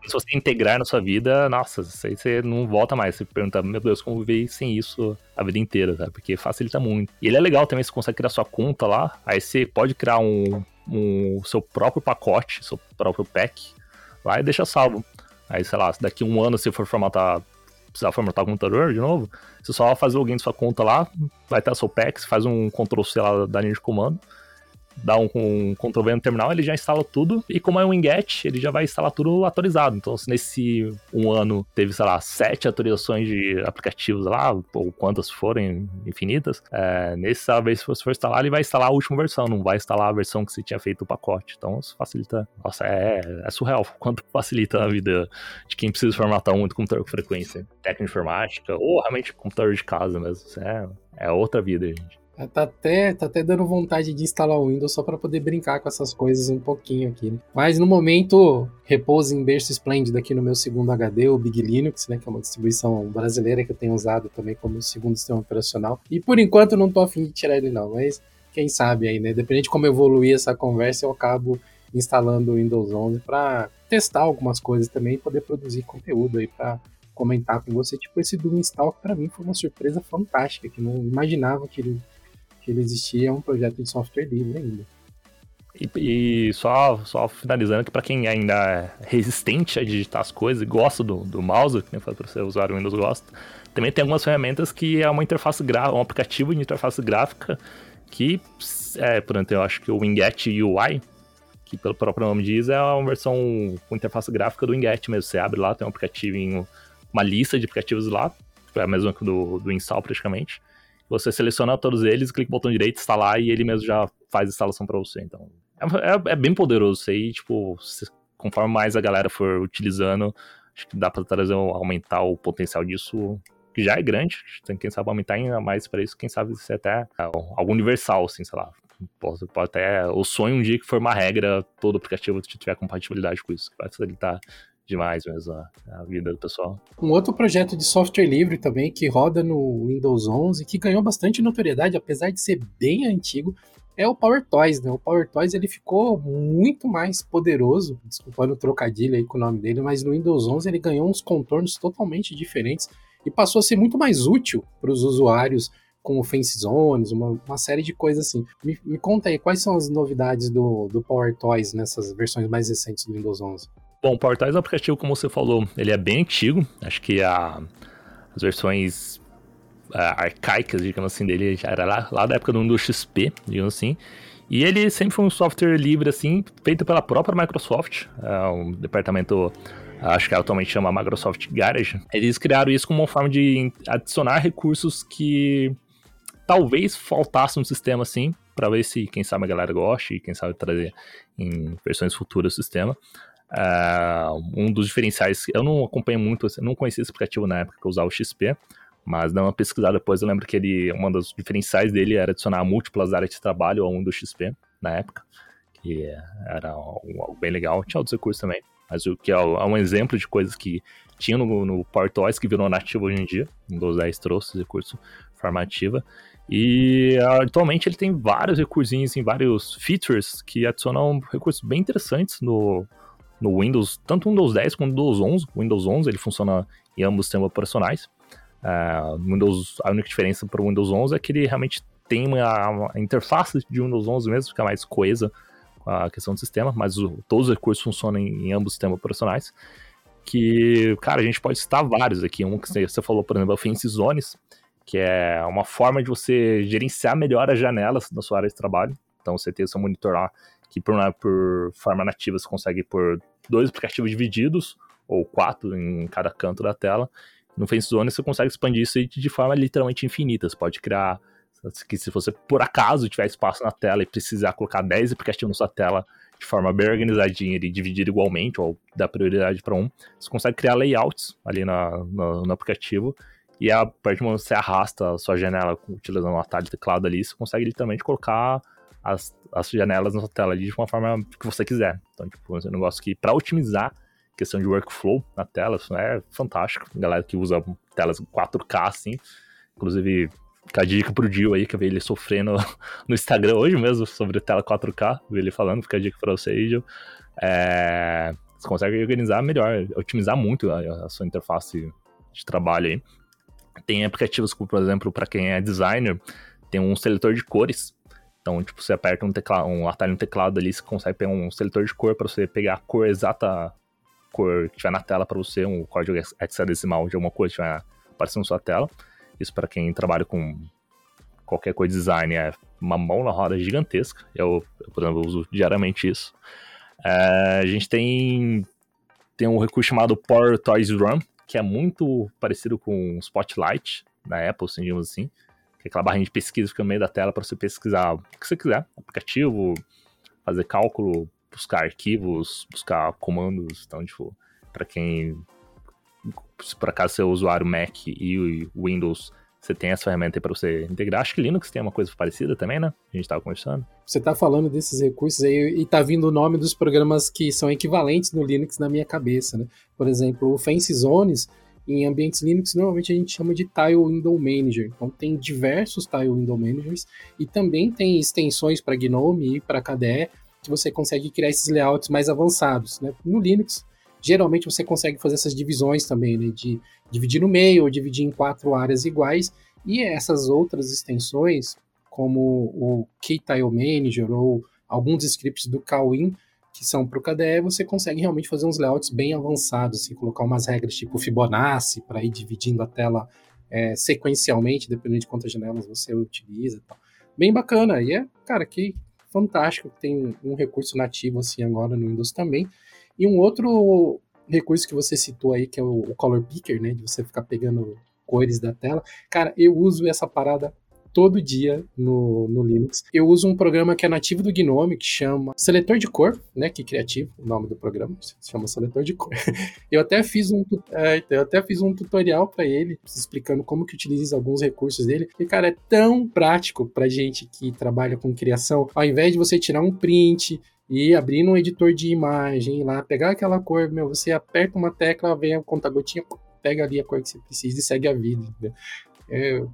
se você integrar na sua vida, nossa, isso aí você não volta mais. Você pergunta, meu Deus, como viver sem isso a vida inteira, tá? Porque facilita muito. E ele é legal também, você consegue criar sua conta lá, aí você pode criar um, um seu próprio pacote, seu próprio pack, lá e deixa salvo. Aí, sei lá, se daqui um ano você for formatar, precisar formatar o computador de novo, você só faz o login da sua conta lá, vai ter seu pack, você faz um Ctrl-C lá da linha de comando, dá um, um Ctrl V no terminal, ele já instala tudo. E como é um Winget, ele já vai instalar tudo atualizado. Então, se nesse um ano teve, sei lá, sete atualizações de aplicativos lá, ou quantas forem infinitas, é, nessa vez, se você for instalar, ele vai instalar a última versão, não vai instalar a versão que você tinha feito o pacote. Então, isso facilita. Nossa, é, é surreal quanto facilita a vida de quem precisa formatar muito computador com frequência. Técnica informática, ou realmente computador de casa mesmo. É, é outra vida, gente. Tá até, tá até dando vontade de instalar o Windows só para poder brincar com essas coisas um pouquinho aqui. Né? Mas no momento, repouso em berço esplêndido aqui no meu segundo HD, o Big Linux, né, que é uma distribuição brasileira que eu tenho usado também como segundo sistema operacional. E por enquanto não tô afim de tirar ele não, mas quem sabe aí, né? Dependente de como evoluir essa conversa, eu acabo instalando o Windows 11 para testar algumas coisas também e poder produzir conteúdo aí para comentar com você. Tipo esse Doom Install que para mim foi uma surpresa fantástica, que não imaginava que ele que ele existia, é um projeto de software livre ainda. E, e só, só finalizando que para quem ainda é resistente a digitar as coisas e gosta do, do mouse, que nem para você usuário Windows gosta, também tem algumas ferramentas que é uma interface gráfica, um aplicativo de interface gráfica que, é, por exemplo, eu acho que o Winget UI, que pelo próprio nome diz, é uma versão com interface gráfica do Winget mesmo. Você abre lá, tem um aplicativo, uma lista de aplicativos lá, é a mesma que do, do install praticamente. Você seleciona todos eles, clica no botão direito, instalar e ele mesmo já faz a instalação para você. Então, é, é, é, bem poderoso isso aí, tipo, conforme mais a galera for utilizando, acho que dá para trazer, aumentar o potencial disso, que já é grande, tem quem sabe aumentar ainda mais para isso, quem sabe ser até é, algo universal, assim, sei lá. Pode, pode até o sonho um dia que for uma regra, todo aplicativo tiver compatibilidade com isso, que vai facilitar demais mesmo a, a, vida do pessoal. Um outro projeto de software livre também que roda no Windows 11 que ganhou bastante notoriedade, apesar de ser bem antigo, é o Power Toys, né? O Power Toys ele ficou muito mais poderoso, desculpando o trocadilho aí com o nome dele, mas no Windows 11 ele ganhou uns contornos totalmente diferentes e passou a ser muito mais útil para os usuários com Fence Zones, uma, uma série de coisas assim. Me, me conta aí, quais são as novidades do, do Power Toys nessas versões mais recentes do Windows 11? Bom, o Portais é um aplicativo, como você falou, ele é bem antigo. Acho que a, as versões arcaicas, digamos assim, dele já era lá, lá da época do Windows XP, digamos assim. E ele sempre foi um software livre, assim, feito pela própria Microsoft, é um departamento, acho que atualmente chama Microsoft Garage. Eles criaram isso como uma forma de adicionar recursos que talvez faltassem no sistema, assim, para ver se, quem sabe, a galera goste e quem sabe trazer em versões futuras do sistema. Uh, um dos diferenciais, eu não acompanho muito, eu não conhecia esse aplicativo na época que eu usava o XP, mas dando uma pesquisada depois, eu lembro que ele, um dos diferenciais dele era adicionar múltiplas áreas de trabalho ao um do XP na época, que era algo bem legal. Tinha outros recursos também, mas o que é, é um exemplo de coisas que tinha no, no PowerToys que virou nativo hoje em dia. O Windows 10 trouxe recurso formativa. E atualmente ele tem vários recursinhos, vários features que adicionam recursos bem interessantes no, no Windows, tanto Windows 10 quanto Windows 11. O Windows 11 ele funciona em ambos sistemas operacionais. Uh, Windows, a única diferença para o Windows 11 é que ele realmente tem uma, uma interface de Windows 11 mesmo, fica mais coesa com a questão do sistema, mas o, todos os recursos funcionam em, em, ambos sistemas operacionais. Que, cara, a gente pode citar vários aqui. Um que você falou, por exemplo, é o Fancy Zones, que é uma forma de você gerenciar melhor as janelas da sua área de trabalho. Então, você tem o seu monitor lá, que por, por forma nativa você consegue por dois aplicativos divididos, ou quatro em cada canto da tela. No FaceZone você consegue expandir isso de forma literalmente infinita. Você pode criar que se você por acaso tiver espaço na tela e precisar colocar 10 aplicativos na sua tela de forma bem organizadinha e dividir igualmente, ou dar prioridade para um, você consegue criar layouts ali na, no, no aplicativo e a partir do momento que você arrasta a sua janela utilizando o atalho de teclado ali, você consegue literalmente colocar as, as janelas na sua tela ali de uma forma que você quiser. Então, tipo, é um negócio que, para otimizar questão de workflow na tela, isso é fantástico. Galera que usa telas 4K, assim, inclusive Fica a dica pro Dio aí, que eu vi ele sofrendo no Instagram hoje mesmo sobre tela 4K, vi ele falando, fica a dica pra você aí, Dio. É, você consegue organizar melhor, otimizar muito a, a sua interface de trabalho aí. Tem aplicativos como, por exemplo, para quem é designer, tem um seletor de cores. Então, tipo, você aperta um, teclado, um atalho no teclado ali, você consegue pegar um seletor de cor para você pegar a cor exata, cor que tiver na tela para você, um código hexadecimal de alguma coisa que tiver aparecendo na sua tela. Isso para quem trabalha com qualquer coisa de design é uma mão na roda gigantesca. Eu, eu por exemplo, uso diariamente isso. É, a gente tem, tem um recurso chamado Power Toys Run, que é muito parecido com Spotlight da Apple, assim, digamos assim. Que aquela barrinha de pesquisa fica no meio da tela para você pesquisar o que você quiser. Aplicativo, fazer cálculo, buscar arquivos, buscar comandos. Então, tipo, para quem. Se por acaso você é usuário Mac e Windows você tem essa ferramenta para você integrar. Acho que Linux tem uma coisa parecida também, né? A gente estava conversando. Você está falando desses recursos aí e tá vindo o nome dos programas que são equivalentes no Linux na minha cabeça, né? Por exemplo, o Fancy Zones, em ambientes Linux, normalmente a gente chama de Tile Window Manager. Então tem diversos Tile Window Managers e também tem extensões para GNOME e para KDE que você consegue criar esses layouts mais avançados, né? No Linux, geralmente você consegue fazer essas divisões também, né? De dividir no meio ou dividir em quatro áreas iguais. E essas outras extensões, como o Keytile Manager ou alguns scripts do Kawin, que são para o KDE, você consegue realmente fazer uns layouts bem avançados, assim, colocar umas regras tipo Fibonacci para ir dividindo a tela é, sequencialmente, dependendo de quantas janelas você utiliza. Tal. Bem bacana. E é, cara, que fantástico que tem um recurso nativo assim agora no Windows também. E um outro recurso que você citou aí, que é o, o Color Picker, né? De você ficar pegando cores da tela. Cara, eu uso essa parada todo dia no, no Linux. Eu uso um programa que é nativo do Gnome, que chama Seletor de Cor, né? Que criativo, o nome do programa, se chama Seletor de Cor. eu até fiz um, é, eu até fiz um tutorial para ele, explicando como que utiliza alguns recursos dele. E, cara, é tão prático pra gente que trabalha com criação. Ao invés de você tirar um print, e abrir no editor de imagem lá, pegar aquela cor, meu, você aperta uma tecla, vem a conta-gotinha, pega ali a cor que você precisa e segue a vida. Eu,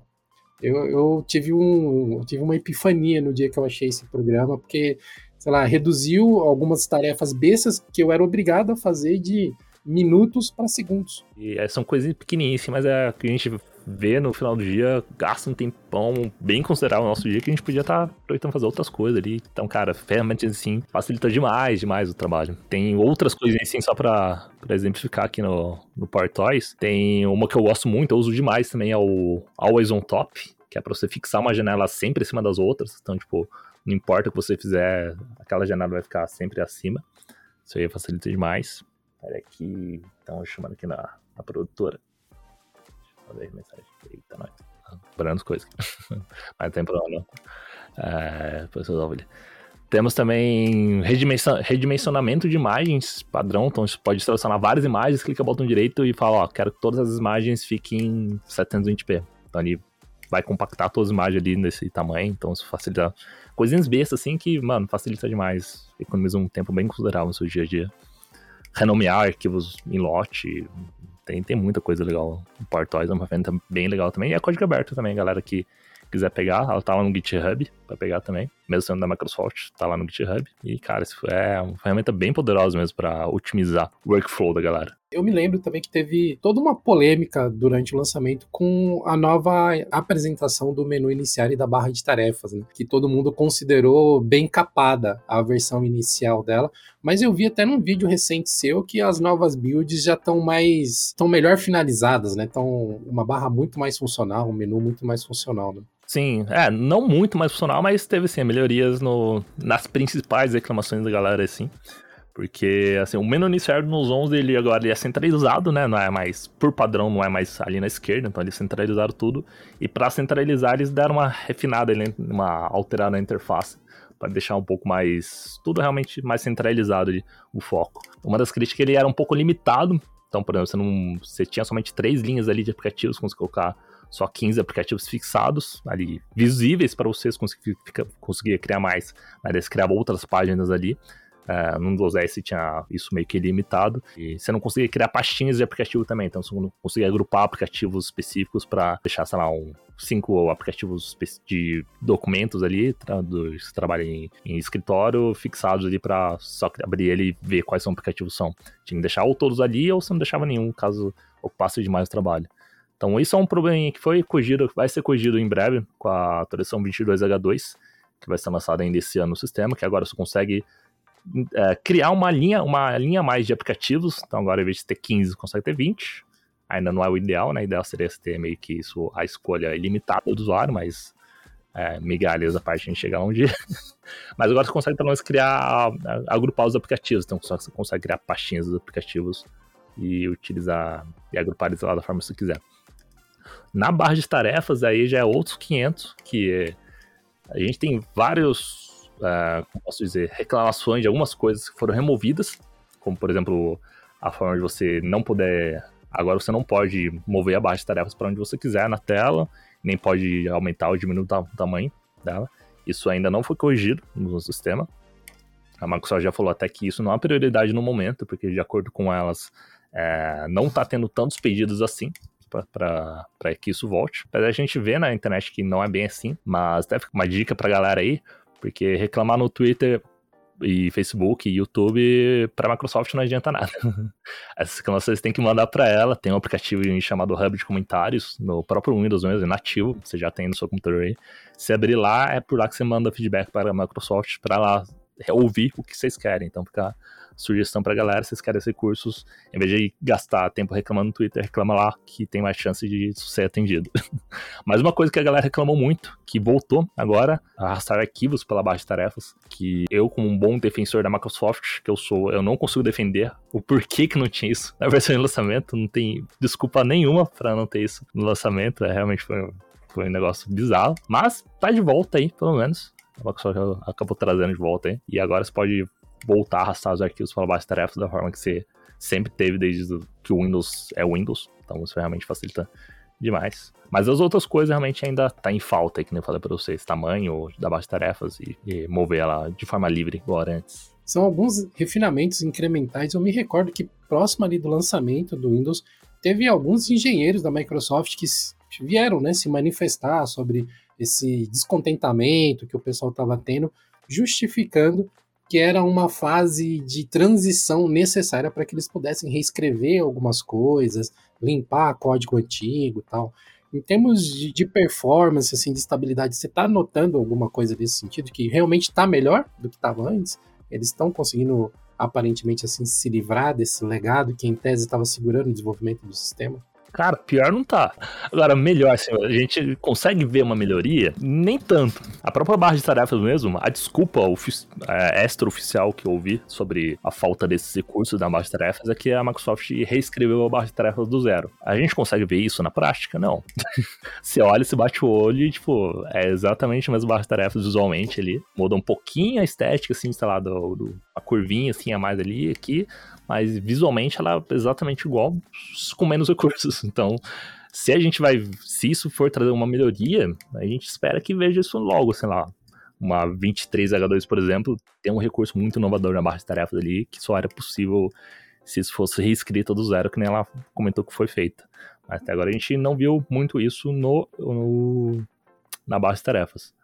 eu, eu, tive um, eu tive uma epifania no dia que eu achei esse programa, porque, sei lá, reduziu algumas tarefas bestas que eu era obrigado a fazer de minutos para segundos. E é, são coisas pequeniníssimas, é que a gente vê no final do dia, gasta um tempão bem considerável no nosso dia que a gente podia estar tá aproveitando fazer outras coisas ali. Então, cara, ferramentas assim facilita demais, demais o trabalho. Tem outras coisas assim, só pra, pra exemplificar aqui no, no Power Toys. Tem uma que eu gosto muito, eu uso demais também, é o Always on Top, que é pra você fixar uma janela sempre em cima das outras. Então, tipo, não importa o que você fizer, aquela janela vai ficar sempre acima. Isso aí facilita demais. Olha aqui, então chamando aqui na, na produtora. Eu mensagem. Eita, nós. Parando coisas. Mas não tem problema, não. É, depois resolve ali. Temos também redimensionamento de imagens padrão, então você pode selecionar várias imagens, clica o botão direito e fala, ó, quero que todas as imagens fiquem 720p. Então ali vai compactar todas as imagens ali nesse tamanho, então isso facilita coisinhas bestas assim que, mano, facilita demais, economiza um tempo bem considerável no seu dia a dia. Renomear arquivos em lote, tem, tem muita coisa legal. O Portoys é uma ferramenta bem legal também. E é código aberto também, galera que quiser pegar, ela tá lá no GitHub para pegar também, mesmo sendo da Microsoft, tá lá no GitHub. E, cara, isso é uma ferramenta bem poderosa mesmo para otimizar o workflow da galera. Eu me lembro também que teve toda uma polêmica durante o lançamento com a nova apresentação do menu inicial e da barra de tarefas, né? que todo mundo considerou bem capada a versão inicial dela. Mas eu vi até num vídeo recente seu que as novas builds já estão mais, estão melhor finalizadas, né? Estão uma barra muito mais funcional, um menu muito mais funcional, né? Sim, é, não muito mais funcional, mas teve sim melhorias no, nas principais reclamações da galera, assim. Porque, assim, o menu inicial nos 11, ele agora ele é centralizado, né? Não é mais, por padrão, não é mais ali na esquerda, então eles centralizaram tudo. E para centralizar, eles deram uma refinada, uma alterada na interface, para deixar um pouco mais, tudo realmente mais centralizado ali, o foco. Uma das críticas, ele era um pouco limitado, então, por exemplo, você, não, você tinha somente três linhas ali de aplicativos, você colocar só 15 aplicativos fixados ali, visíveis para vocês conseguir, criar mais. Né? Eles criavam outras páginas ali. Uh, no Windows 10 você tinha isso meio que limitado. E você não conseguia criar pastinhas de aplicativo também. Então você não conseguia agrupar aplicativos específicos para deixar, sei lá, um cinco aplicativos de documentos ali, tra que trabalham em, em, escritório, fixados ali para só abrir ele e ver quais são aplicativos são. Tinha que deixar ou todos ali ou você não deixava nenhum, caso ocupasse demais o trabalho. Então isso é um problema que foi corrigido, vai ser corrigido em breve com a atualização 22H2, que vai ser lançada ainda esse ano no sistema, que agora você consegue é, criar uma linha, uma linha mais de aplicativos. Então agora, em vez de ter 15, consegue ter 20. Ainda não é o ideal, né? O ideal seria ter meio que isso, a escolha ilimitada do usuário, mas é, migalhas da parte gente chegar um dia. mas agora você consegue pelo menos criar, agrupar os aplicativos. Então você consegue criar pastinhas dos aplicativos e utilizar e agrupar eles lá da forma que você quiser. Na barra de tarefas, aí já é outros 500, que a gente tem vários, uh, como posso dizer, reclamações de algumas coisas que foram removidas, como por exemplo a forma de você não poder. Agora você não pode mover a barra de tarefas para onde você quiser na tela, nem pode aumentar ou diminuir o tamanho dela. Isso ainda não foi corrigido no sistema. A Microsoft já falou até que isso não é prioridade no momento, porque de acordo com elas, é, não está tendo tantos pedidos assim para que isso volte. Apesar a gente vê na internet que não é bem assim, mas deve uma dica pra galera aí, porque reclamar no Twitter e Facebook e YouTube para Microsoft não adianta nada. Essas reclamações vocês têm que mandar para ela. Tem um aplicativo chamado Hub de Comentários no próprio Windows mesmo, é nativo, você já tem no seu computador aí. Se abrir lá, é por lá que você manda feedback para a Microsoft para lá ouvir o que vocês querem. Então fica sugestão pra galera, vocês querem esses em vez de gastar tempo reclamando no Twitter, reclama lá que tem mais chance de ser atendido. Mas uma coisa que a galera reclamou muito, que voltou agora, arrastar arquivos pela baixa de tarefas, que eu, como um bom defensor da Microsoft, que eu sou, eu não consigo defender o porquê que não tinha isso na versão de lançamento, não tem desculpa nenhuma para não ter isso no lançamento, é, realmente foi, foi um negócio bizarro, mas tá de volta aí, pelo menos. A Microsoft acabou trazendo de volta aí. E agora você pode voltar a arrastar os arquivos para de tarefas da forma que você sempre teve desde que o Windows é Windows. Então isso realmente facilita demais. Mas as outras coisas realmente ainda tá em falta, que nem eu falei para vocês, tamanho da base de tarefas e, e mover ela de forma livre, igual antes. São alguns refinamentos incrementais. Eu me recordo que próximo ali do lançamento do Windows, teve alguns engenheiros da Microsoft que vieram né, se manifestar sobre esse descontentamento que o pessoal estava tendo, justificando que era uma fase de transição necessária para que eles pudessem reescrever algumas coisas, limpar código antigo tal. Em termos de, de performance, assim, de estabilidade, você está notando alguma coisa desse sentido? Que realmente está melhor do que estava antes? Eles estão conseguindo, aparentemente, assim, se livrar desse legado que, em tese, estava segurando o desenvolvimento do sistema? Cara, pior não tá. Agora, melhor, assim, a gente consegue ver uma melhoria? Nem tanto. A própria barra de tarefas mesmo, a desculpa é, extra-oficial que eu ouvi sobre a falta desses recursos da barra de tarefas é que a Microsoft reescreveu a barra de tarefas do zero. A gente consegue ver isso na prática? Não. Você olha, se bate o olho e, tipo, é exatamente a mesma barra de tarefas visualmente ali. Muda um pouquinho a estética, assim, sei lá, do, do a curvinha, assim, a mais ali, aqui mas visualmente ela é exatamente igual, com menos recursos. Então, se a gente vai, se isso for trazer uma melhoria, a gente espera que veja isso logo, sei lá, uma 23H2, por exemplo, tem um recurso muito inovador na barra de tarefas ali, que só era possível se isso fosse reescrito do zero, que nem ela comentou que foi feita. Mas até agora a gente não viu muito isso no, no na barra de tarefas.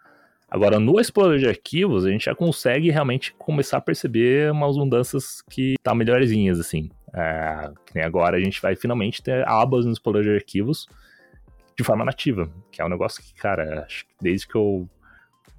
Agora, no Explorer de arquivos, a gente já consegue realmente começar a perceber umas mudanças que tá melhorzinhas, assim. É, que nem agora a gente vai finalmente ter abas no Explorer de arquivos de forma nativa, que é um negócio que, cara, acho que desde que eu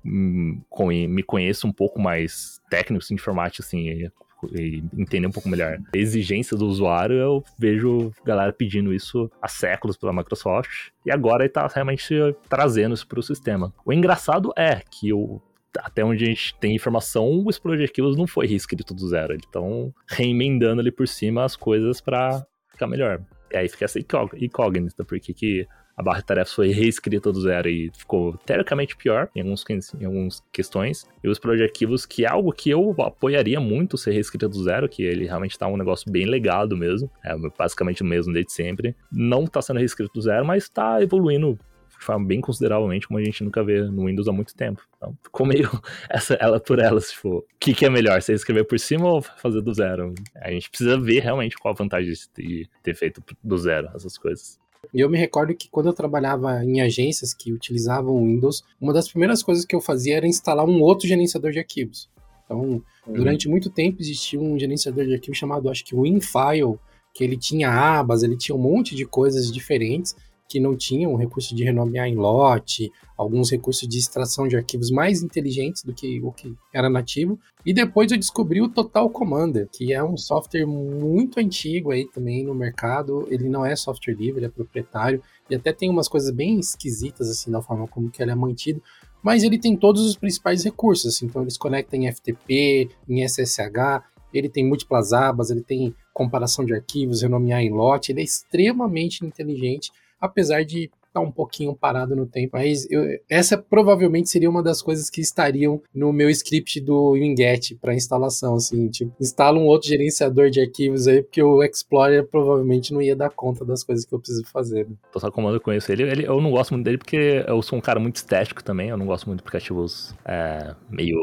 hum, me conheço um pouco mais técnico assim, de informática, assim, e entender um pouco melhor a exigência do usuário, eu vejo galera pedindo isso há séculos pela Microsoft e agora ele tá realmente trazendo isso para o sistema. O engraçado é que o até onde a gente tem informação, o Explorer não foi reescrito do zero. Eles estão reemendando ali por cima as coisas para ficar melhor. E aí fica essa incógnita, porque que a barra de tarefas foi reescrita do zero e ficou teoricamente pior em alguns, em algumas questões. E os de arquivos, que é algo que eu apoiaria muito ser reescrito do zero, que ele realmente tá um negócio bem legado mesmo, é basicamente o mesmo desde sempre. Não tá sendo reescrito do zero, mas tá evoluindo de forma bem consideravelmente, como a gente nunca vê no Windows há muito tempo. Então, ficou meio essa, ela por elas, tipo, o que, que é melhor, você escrever por cima ou fazer do zero? A gente precisa ver realmente qual a vantagem de ter feito do zero essas coisas E eu me recordo que quando eu trabalhava em agências que utilizavam Windows, uma das primeiras coisas que eu fazia era instalar um outro gerenciador de arquivos. Então, uhum. durante muito tempo existia um gerenciador de arquivos chamado, acho que WinFile, que ele tinha abas, ele tinha um monte de coisas diferentes que não tinham um recurso de renomear em lote, alguns recursos de extração de arquivos mais inteligentes do que o que era nativo. E depois eu descobri o Total Commander, que é um software muito antigo aí também no mercado. Ele não é software livre, é proprietário. E até tem umas coisas bem esquisitas assim na forma como que ele é mantido, mas ele tem todos os principais recursos, assim, então eles conectam em FTP, em SSH, ele tem múltiplas abas, ele tem comparação de arquivos, renomear em lote, ele é extremamente inteligente apesar de tá um pouquinho parado no tempo. Mas eu, essa provavelmente seria uma das coisas que estariam no meu script do Winget para instalação, assim, tipo, instala um outro gerenciador de arquivos aí, porque o Explorer provavelmente não ia dar conta das coisas que eu preciso fazer. Né? Tô comando eu conheço ele. ele. Eu não gosto muito dele porque eu sou um cara muito estético também, eu não gosto muito de aplicativos é, meio...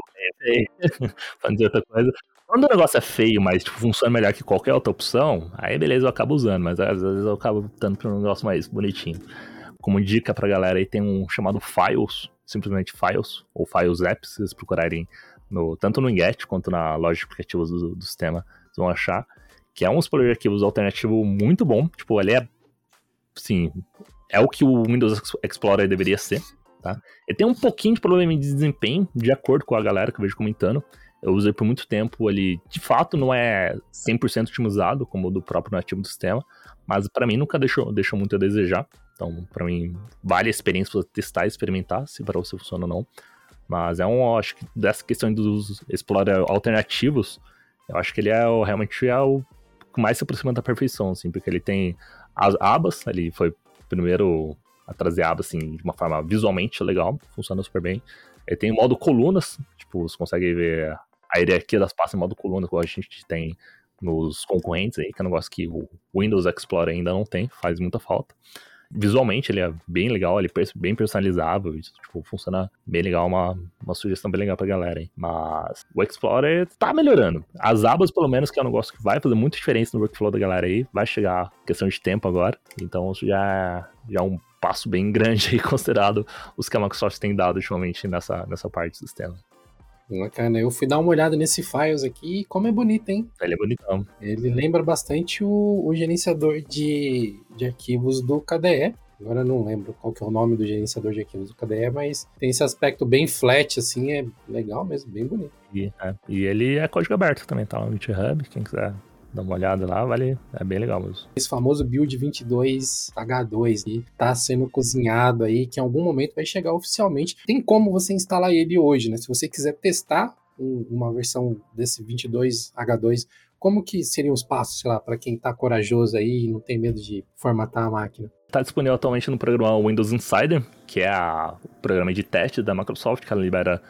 pra outra coisa. Quando o negócio é feio, mas tipo, funciona melhor que qualquer outra opção, aí beleza, eu acabo usando, mas às vezes eu acabo optando por um negócio mais bonitinho. Como dica pra galera aí, tem um chamado Files, simplesmente Files, ou Files Apps, se vocês procurarem no, tanto no Inget quanto na loja de aplicativos do, do sistema, vocês vão achar, que é um explorador de arquivos alternativo muito bom, tipo, ele é, sim, é o que o Windows Explorer deveria ser, tá? Ele tem um pouquinho de problema de desempenho, de acordo com a galera que eu vejo comentando, eu usei por muito tempo ele, de fato, não é 100% otimizado, como o do próprio nativo do sistema, mas para mim nunca deixou, deixou muito a desejar. Então, para mim, vale a experiência para testar e experimentar, se para você funciona ou não. Mas é um, acho que dessa questão dos Explorer alternativos, eu acho que ele é o, realmente é o que mais se aproxima da perfeição, assim, porque ele tem as abas, ele foi primeiro a trazer abas, assim, de uma forma visualmente legal, funciona super bem. Ele tem o modo colunas, tipo, você consegue ver a hierarquia das pastas em modo coluna, que a gente tem nos concorrentes aí, que é um negócio que o Windows Explorer ainda não tem, faz muita falta. Visualmente ele é bem legal, ele é bem personalizável, tipo, funciona bem legal, uma, uma sugestão bem legal pra galera aí. Mas o Explorer tá melhorando. As abas, pelo menos, que é um negócio que vai fazer muita diferença no workflow da galera aí, vai chegar questão de tempo agora, então isso já, já é um passo bem grande aí, considerado os que a Microsoft tem dado ultimamente nessa, nessa parte do sistema. Bacana. Eu fui dar uma olhada nesse Files aqui e como é bonito, hein? Ele é bonitão. Ele lembra bastante o, o gerenciador de, de arquivos do KDE. Agora eu não lembro qual que é o nome do gerenciador de arquivos do KDE, mas tem esse aspecto bem flat, assim, é legal mesmo, bem bonito. E, é, e ele é código aberto também, tá no GitHub, quem quiser dá uma olhada lá, vale, é bem legal mesmo. Esse famoso build 22H2 que tá sendo cozinhado aí, que em algum momento vai chegar oficialmente. Tem como você instalar ele hoje, né? Se você quiser testar um, uma versão desse 22H2, como que seriam os passos, sei lá, para quem tá corajoso aí e não tem medo de formatar a máquina? Está disponível atualmente no programa Windows Insider, que é a, o programa de teste da Microsoft, que ela libera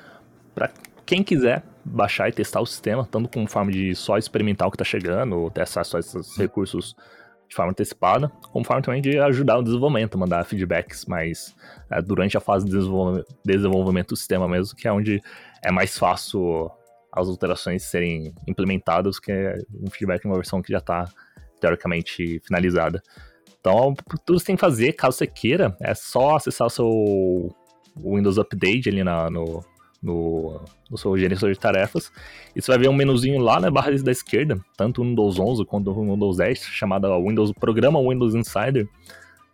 para quem quiser baixar e testar o sistema, tanto como forma de só experimentar o que está chegando, ou testar só esses recursos de forma antecipada, como forma também de ajudar o desenvolvimento, mandar feedbacks mais é, durante a fase de desenvolvimento, desenvolvimento do sistema mesmo, que é onde é mais fácil as alterações serem implementadas que um feedback em uma versão que já está teoricamente finalizada. Então, tudo que você tem que fazer, caso você queira, é só acessar o seu Windows Update ali na, no, no, no seu gerenciador de tarefas. E você vai ver um menuzinho lá na barra da esquerda, tanto no Windows 11 quanto no Windows 10, chamada Windows Programa Windows Insider.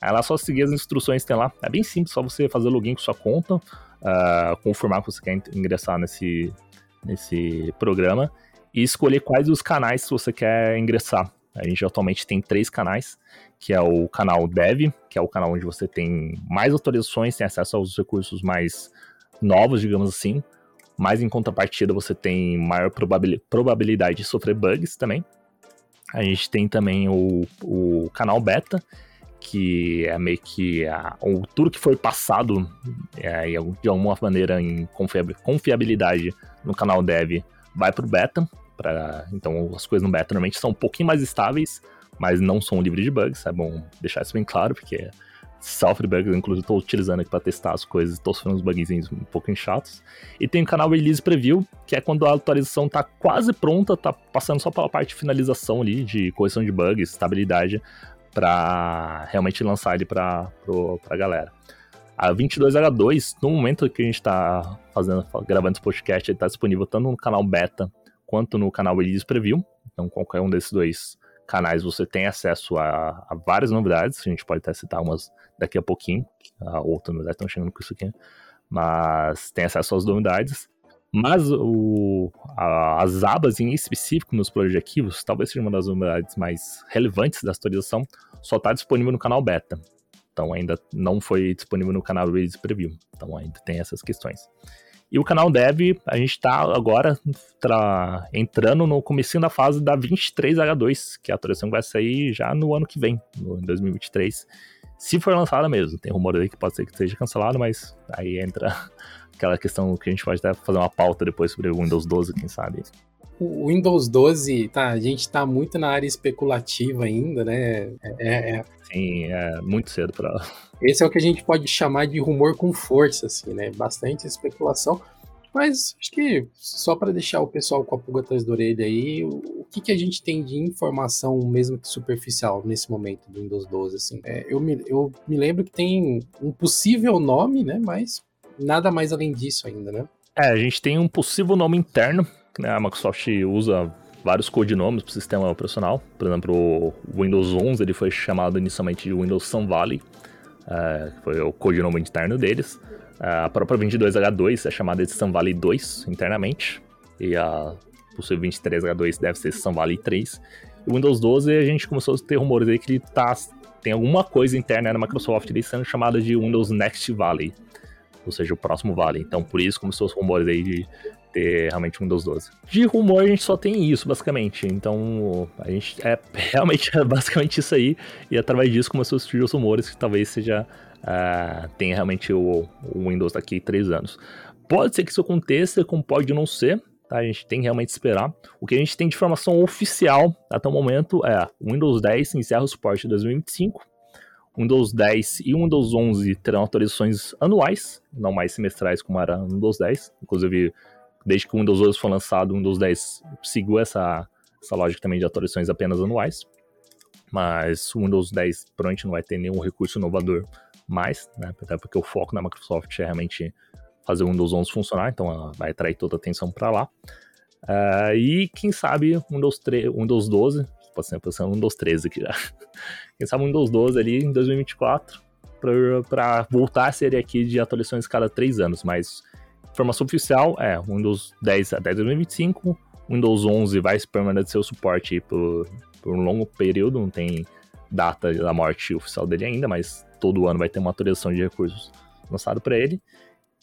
Aí lá só seguir as instruções que tem lá. É bem simples, só você fazer login com sua conta, uh, confirmar que você quer ingressar nesse, nesse programa e escolher quais os canais que você quer ingressar. A gente atualmente tem três canais, que é o canal Dev, que é o canal onde você tem mais atualizações, tem acesso aos recursos mais novos, digamos assim, mas em contrapartida você tem maior probabilidade de sofrer bugs também. A gente tem também o, o canal beta, que é meio que a, o, tudo que foi passado é, de alguma maneira em confiabilidade no canal dev vai para o beta. Pra, então as coisas no beta normalmente são um pouquinho mais estáveis, mas não são livres de bugs. É bom deixar isso bem claro, porque bugs, inclusive estou utilizando aqui para testar as coisas, estou sofrendo uns bugzinhos um pouquinho chatos. E tem o canal Release Preview, que é quando a atualização está quase pronta, está passando só pela parte de finalização ali, de correção de bugs, estabilidade, para realmente lançar ele para a galera. A 22H2, no momento que a gente está fazendo, gravando esse podcast, ele está disponível tanto no canal beta quanto no canal Release Preview. Então, qualquer um desses dois canais você tem acesso a, a várias novidades. A gente pode até citar umas daqui a pouquinho. A outra novidade estão chegando com isso aqui. Mas tem acesso às novidades. Mas o, a, as abas em específico nos projetivos, talvez seja uma das novidades mais relevantes da atualização, só está disponível no canal beta. Então ainda não foi disponível no canal Release Preview. Então ainda tem essas questões. E o canal Dev, a gente está agora tra... entrando no começo da fase da 23H2, que a atualização vai sair já no ano que vem, no, em 2023. Se for lançada mesmo. Tem rumor aí que pode ser que seja cancelado, mas aí entra aquela questão que a gente pode até fazer uma pauta depois sobre o Windows 12, quem sabe. O Windows 12, tá, a gente tá muito na área especulativa ainda, né? É, é... Sim, é muito cedo para. Esse é o que a gente pode chamar de rumor com força, assim, né? Bastante especulação. Mas acho que só para deixar o pessoal com a pulga atrás da orelha aí, que, que a gente tem de informação, mesmo que superficial, nesse momento do Windows 12? Assim? É, eu, me, eu me lembro que tem um possível nome, né? Mas nada mais além disso ainda, né? É, a gente tem um possível nome interno, né? A Microsoft usa vários codinomes para o sistema operacional. Por exemplo, o Windows 11 ele foi chamado inicialmente de Windows Sun Valley, é, foi o codinome interno deles. É, a própria 22H2 é chamada de Sun Valley 2 internamente, e a possível 23H2 deve ser Sun Valley 3. E o Windows 12 a gente começou a ter rumores aí que ele tá, tem alguma coisa interna na Microsoft ali sendo chamada de Windows Next Valley ou seja, o próximo Vale. Então, por isso começou os rumores aí de ter realmente um Windows 12. De rumor, a gente só tem isso, basicamente. Então, a gente é realmente é basicamente isso aí. E através disso começou a surgir os rumores que talvez seja. Uh, tenha realmente o, o Windows daqui a três anos. Pode ser que isso aconteça, como pode não ser. Tá? A gente tem que realmente esperar. O que a gente tem de informação oficial até o momento é o Windows 10 encerra o suporte em 2025. Windows 10 e o Windows 11 terão atualizações anuais, não mais semestrais como era o Windows 10. Inclusive, desde que o Windows 11 foi lançado, o Windows 10 seguiu essa, essa lógica também de atualizações apenas anuais. Mas o Windows 10 provavelmente não vai ter nenhum recurso inovador mais, né? Até porque o foco na Microsoft é realmente fazer o Windows 11 funcionar, então vai atrair toda a atenção para lá. Uh, e quem sabe o Windows, 3, Windows 12, pode ser pensando Windows 13 aqui já. Quem sabe o Windows 12 ali em 2024 para voltar a ser aqui de atualizações cada três anos, mas informação oficial é Windows 10 até 2025, Windows 11 vai permanecer o suporte por, por um longo período, não tem data da morte oficial dele ainda, mas todo ano vai ter uma atualização de recursos lançado para ele.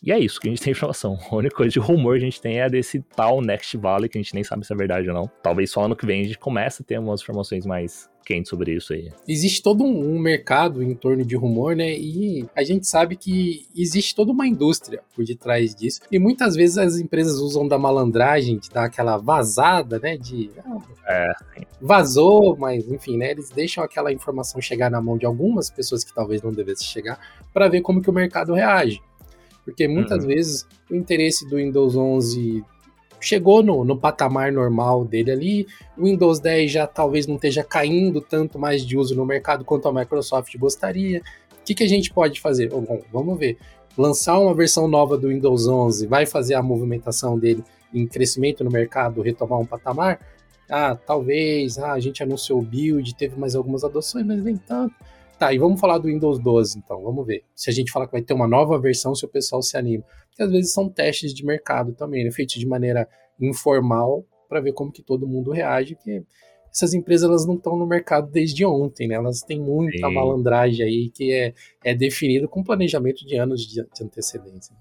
E é isso que a gente tem informação. A única coisa de rumor que a gente tem é desse tal Next Valley, que a gente nem sabe se é verdade ou não. Talvez só ano que vem a gente comece a ter umas informações mais quentes sobre isso aí. Existe todo um, mercado em torno de rumor, né? E a gente sabe que existe toda uma indústria por detrás disso. E muitas vezes as empresas usam da malandragem, de dar aquela vazada, né? De. é. Vazou, mas enfim, né? Eles deixam aquela informação chegar na mão de algumas pessoas que talvez não devesse chegar, para ver como que o mercado reage. Porque muitas uhum. vezes o interesse do Windows 11 chegou no, no patamar normal dele ali. O Windows 10 já talvez não esteja caindo tanto mais de uso no mercado quanto a Microsoft gostaria. O que, que a gente pode fazer? Bom, vamos ver. Lançar uma versão nova do Windows 11 vai fazer a movimentação dele em crescimento no mercado retomar um patamar? Ah, talvez. Ah, a gente anunciou o build, teve mais algumas adoções, mas nem tanto. Tá, e vamos falar do Windows 12, então, vamos ver. Se a gente falar que vai ter uma nova versão, se o pessoal se anima. Porque às vezes são testes de mercado também, né? Feitos de maneira informal, para ver como que todo mundo reage, porque essas empresas elas não estão no mercado desde ontem, né? Elas têm muita Sim. malandragem aí que é, é definido com planejamento de anos de, de antecedência.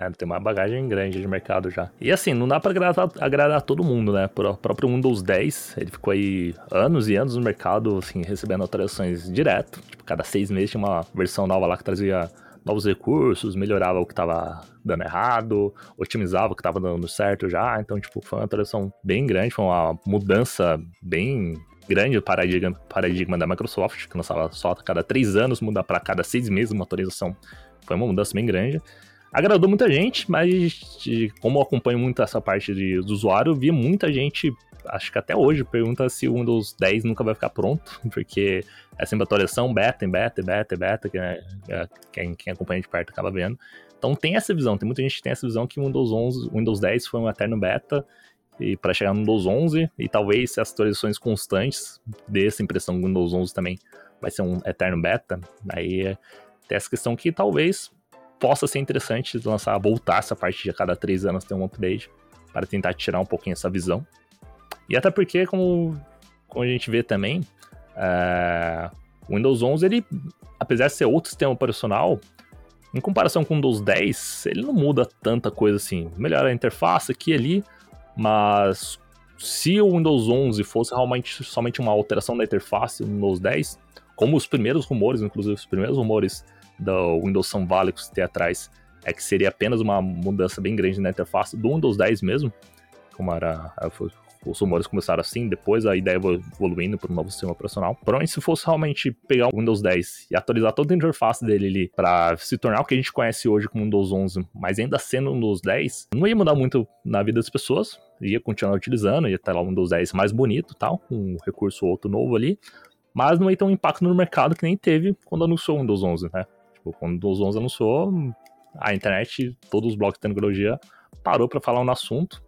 É, tem uma bagagem grande de mercado já. E assim, não dá pra agradar, agradar todo mundo, né? O próprio Windows 10, ele ficou aí anos e anos no mercado, assim, recebendo atualizações direto. Tipo, cada seis meses tinha uma versão nova lá que trazia novos recursos, melhorava o que estava dando errado, otimizava o que estava dando certo já. Então, tipo, foi uma atualização bem grande, foi uma mudança bem grande paradigma, paradigma da Microsoft, que lançava só a cada três anos, muda para cada seis meses uma atualização. Foi uma mudança bem grande agradou muita gente, mas como eu acompanho muito essa parte de, do usuário, vi muita gente acho que até hoje pergunta se o Windows 10 nunca vai ficar pronto, porque é sempre atualização beta, beta, beta, beta, que é, é, quem, quem acompanha de perto acaba vendo. Então tem essa visão, tem muita gente que tem essa visão que o Windows 11, Windows 10 foi um eterno beta e para chegar no Windows 11 e talvez se as atualizações constantes dê essa impressão que o Windows 11 também vai ser um eterno beta, aí tem essa questão que talvez possa ser interessante lançar, voltar essa parte de a cada três anos ter um update para tentar tirar um pouquinho essa visão. E até porque, como, como a gente vê também, é, o Windows 11, ele, apesar de ser outro sistema operacional, em comparação com o Windows 10, ele não muda tanta coisa assim. Melhora a interface aqui e ali, mas se o Windows 11 fosse realmente somente uma alteração da interface no Windows 10, como os primeiros rumores, inclusive os primeiros rumores do Windows válidos que tem atrás, é que seria apenas uma mudança bem grande na interface do Windows 10 mesmo, como era, os rumores começaram assim, depois a ideia evoluindo para um novo sistema operacional. Porém, se fosse realmente pegar o Windows 10 e atualizar toda a interface dele ali para se tornar o que a gente conhece hoje como Windows 11, mas ainda sendo o Windows 10, não ia mudar muito na vida das pessoas, ia continuar utilizando, ia ter lá o Windows 10 mais bonito tal, um recurso ou outro novo ali, mas não ia ter um impacto no mercado que nem teve quando anunciou o Windows 11, né? Tipo, quando o Windows 11 anunciou, a internet, todos os blogs de tecnologia parou para falar no assunto,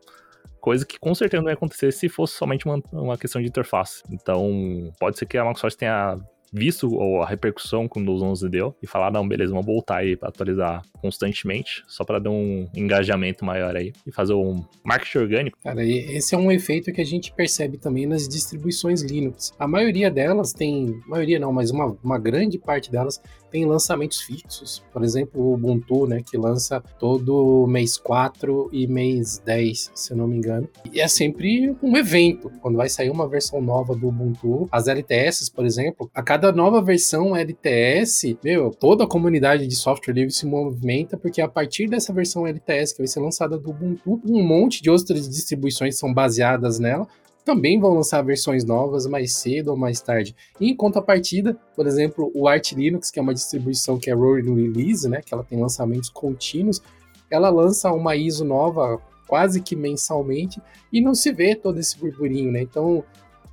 coisa que com certeza não ia acontecer se fosse somente uma, uma questão de interface. Então, pode ser que a Microsoft tenha visto a repercussão que o Windows 11 deu e falar, não, beleza, vamos voltar aí para atualizar constantemente, só para dar um engajamento maior aí e fazer um marketing orgânico. Cara, esse é um efeito que a gente percebe também nas distribuições Linux. A maioria delas tem, maioria não, mas uma, uma grande parte delas tem lançamentos fixos. Por exemplo, o Ubuntu, né, que lança todo mês 4 e mês 10, se eu não me engano. E é sempre um evento. Quando vai sair uma versão nova do Ubuntu, as LTS, por exemplo, a cada nova versão LTS, meu, toda a comunidade de software livre se movimenta, porque a partir dessa versão LTS que vai ser lançada do Ubuntu, um monte de outras distribuições são baseadas nela, também vão lançar versões novas mais cedo ou mais tarde. E em contrapartida, por exemplo, o Arch Linux, que é uma distribuição que é rolling release, né, que ela tem lançamentos contínuos, ela lança uma ISO nova quase que mensalmente e não se vê todo esse burburinho, né? Então,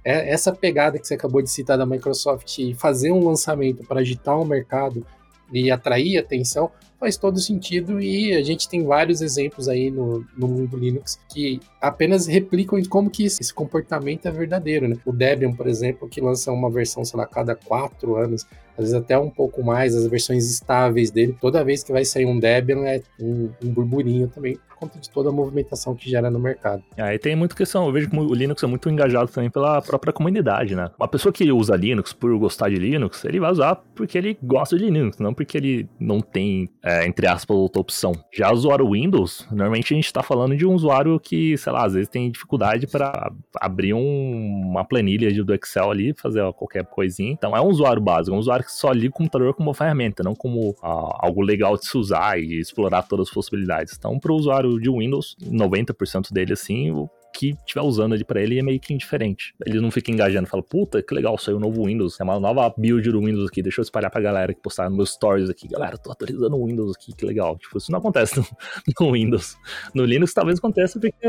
é essa pegada que você acabou de citar da Microsoft fazer um lançamento para agitar o mercado e atrair atenção, faz todo sentido e a gente tem vários exemplos aí no, no mundo Linux que apenas replicam como que esse comportamento é verdadeiro, né? O Debian, por exemplo, que lança uma versão, sei lá, cada quatro anos, às vezes até um pouco mais, as versões estáveis dele, toda vez que vai sair um Debian é um, um burburinho também conta de toda a movimentação que gera no mercado. Aí tem muita questão, eu vejo que o Linux é muito engajado também pela própria comunidade, né? Uma pessoa que usa Linux por gostar de Linux, ele vai usar porque ele gosta de Linux, não porque ele não tem, é, entre aspas, outra opção. Já o usuário Windows, normalmente a gente tá falando de um usuário que, sei lá, às vezes tem dificuldade para abrir um, uma planilha do Excel ali, fazer qualquer coisinha. Então é um usuário básico, é um usuário que só liga o computador como ferramenta, não como ah, algo legal de se usar e explorar todas as possibilidades. Então, para o usuário de Windows, 90% dele assim, que estiver usando ali para ele é meio que indiferente. Ele não fica engajando, fala, puta, que legal, saiu um novo Windows, é uma nova build do Windows aqui, deixa eu espalhar pra galera que postar nos meus stories aqui. Galera, tô atualizando o Windows aqui, que legal. Tipo, isso não acontece no, no Windows. No Linux talvez aconteça porque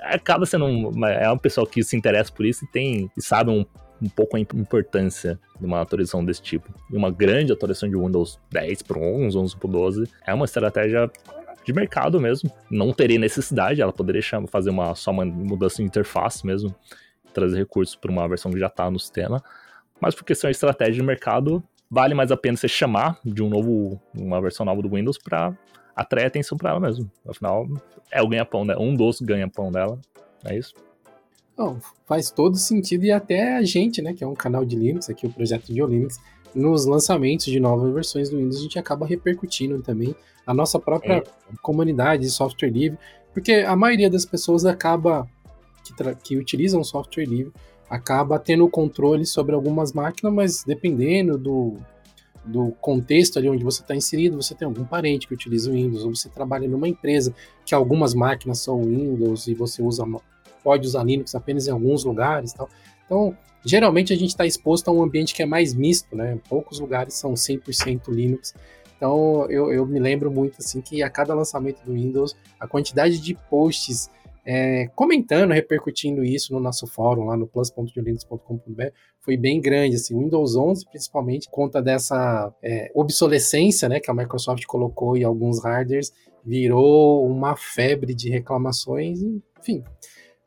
acaba sendo um, é um pessoal que se interessa por isso e tem, e sabe um um pouco a importância de uma atualização desse tipo. E uma grande atualização de Windows 10 para 11, 11 para 12 é uma estratégia de mercado mesmo. Não teria necessidade, ela poderia fazer uma, só uma mudança de interface mesmo, trazer recursos para uma versão que já está no sistema. Mas por questão de estratégia de mercado, vale mais a pena você chamar de um novo, uma versão nova do Windows para atrair atenção para ela mesmo. Afinal, é o ganha-pão, né? Um dos ganha-pão dela. É isso. Faz todo sentido e até a gente, né, que é um canal de Linux, aqui o projeto de Linux, nos lançamentos de novas versões do Windows a gente acaba repercutindo também a nossa própria é. comunidade de software livre, porque a maioria das pessoas acaba que, que utilizam software livre acaba tendo controle sobre algumas máquinas, mas dependendo do, do contexto ali onde você está inserido, você tem algum parente que utiliza o Windows, ou você trabalha numa empresa que algumas máquinas são Windows e você usa pode usar Linux apenas em alguns lugares, tal. Então, geralmente a gente está exposto a um ambiente que é mais misto, né? Poucos lugares são 100% Linux. Então eu, eu me lembro muito assim que a cada lançamento do Windows, a quantidade de posts é, comentando, repercutindo isso no nosso fórum lá no plus.linux.com.br foi bem grande, assim, o Windows 11 principalmente, conta dessa é, obsolescência, né, que a Microsoft colocou em alguns hardwares, virou uma febre de reclamações, enfim,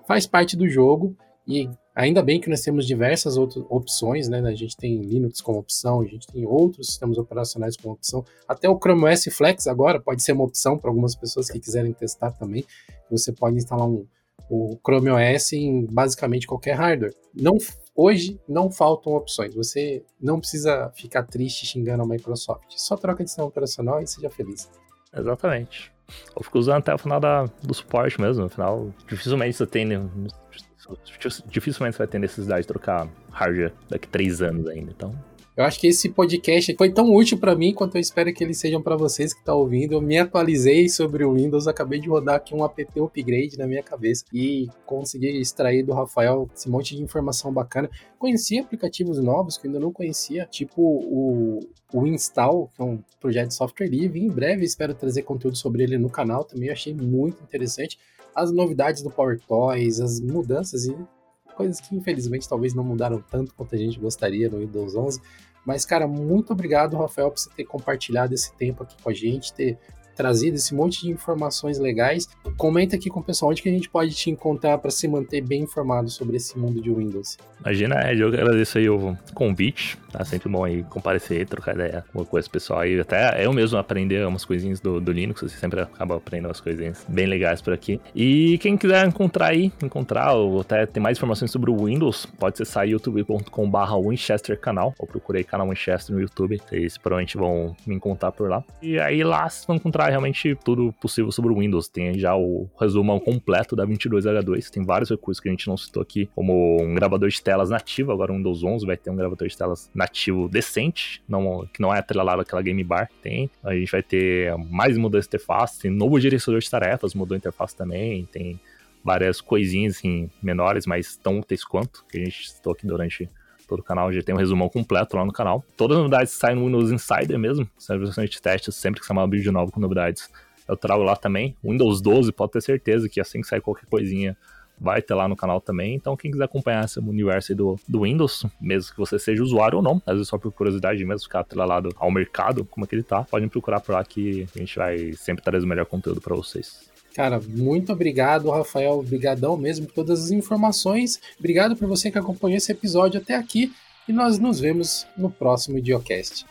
faz parte do jogo e ainda bem que nós temos diversas outras opções, né? A gente tem Linux como opção, a gente tem outros sistemas operacionais como opção, até o Chrome OS Flex agora pode ser uma opção para algumas pessoas que quiserem testar também. Você pode instalar um, o Chrome OS em basicamente qualquer hardware. Não, hoje não faltam opções. Você não precisa ficar triste xingando a Microsoft. Só troca de sistema operacional e seja feliz. Exatamente. Eu fico usando até o final da, do suporte mesmo. No final, dificilmente você tem. Dificilmente você vai ter necessidade de trocar hardware daqui três anos ainda. Então, eu acho que esse podcast foi tão útil para mim quanto eu espero que eles sejam para vocês que estão tá ouvindo. Eu me atualizei sobre o Windows, acabei de rodar aqui um app upgrade na minha cabeça e consegui extrair do Rafael esse monte de informação bacana. Conheci aplicativos novos que eu ainda não conhecia, tipo o, o Install, que é um projeto de software livre. Em breve espero trazer conteúdo sobre ele no canal também. Eu achei muito interessante. As novidades do PowerToys, as mudanças e coisas que infelizmente talvez não mudaram tanto quanto a gente gostaria no Windows 11. Mas, cara, muito obrigado, Rafael, por você ter compartilhado esse tempo aqui com a gente, ter trazido esse monte de informações legais. Comenta aqui com o pessoal onde que a gente pode te encontrar para se manter bem informado sobre esse mundo de Windows. Imagina, Ed, eu agradeço aí o convite, tá sempre bom aí comparecer, trocar ideia com coisa pessoal aí, até eu mesmo aprender umas coisinhas do, do Linux, você sempre acaba aprendendo umas coisinhas bem legais por aqui. E quem quiser encontrar aí, encontrar ou até ter mais informações sobre o Windows, pode acessar youtube.com barra Winchester canal, ou procurei canal Winchester no YouTube, vocês provavelmente vão me encontrar por lá. E aí lá vocês vão encontrar realmente tudo possível sobre o Windows. Tem já o resumão completo da 22H2. Tem vários recursos que a gente não citou aqui, como um gravador de telas nativo. Agora o Windows 11 vai ter um gravador de telas nativo decente, não, que não é atrelado àquela Game Bar. Tem. A gente vai ter mais mudança de interface, tem novo gerenciador de tarefas, mudou a interface também. Tem várias coisinhas assim, menores, mas tão úteis quanto, que a gente citou aqui durante todo o canal, já tem um resumão completo lá no canal. Todas as novidades saem no Windows Insider mesmo, são de teste, sempre que sair uma vídeo novo com novidades, eu trago lá também. Windows 12, pode ter certeza que assim que sair qualquer coisinha, vai ter lá no canal também. Então, quem quiser acompanhar esse universo do, do Windows, mesmo que você seja usuário ou não, às vezes só por curiosidade mesmo, ficar atrelado ao mercado, como é que ele tá, podem procurar por lá que a gente vai sempre trazer o melhor conteúdo para vocês. Cara, muito obrigado, Rafael. Obrigadão mesmo por todas as informações. Obrigado por você que acompanhou esse episódio até aqui. E nós nos vemos no próximo Idiocast.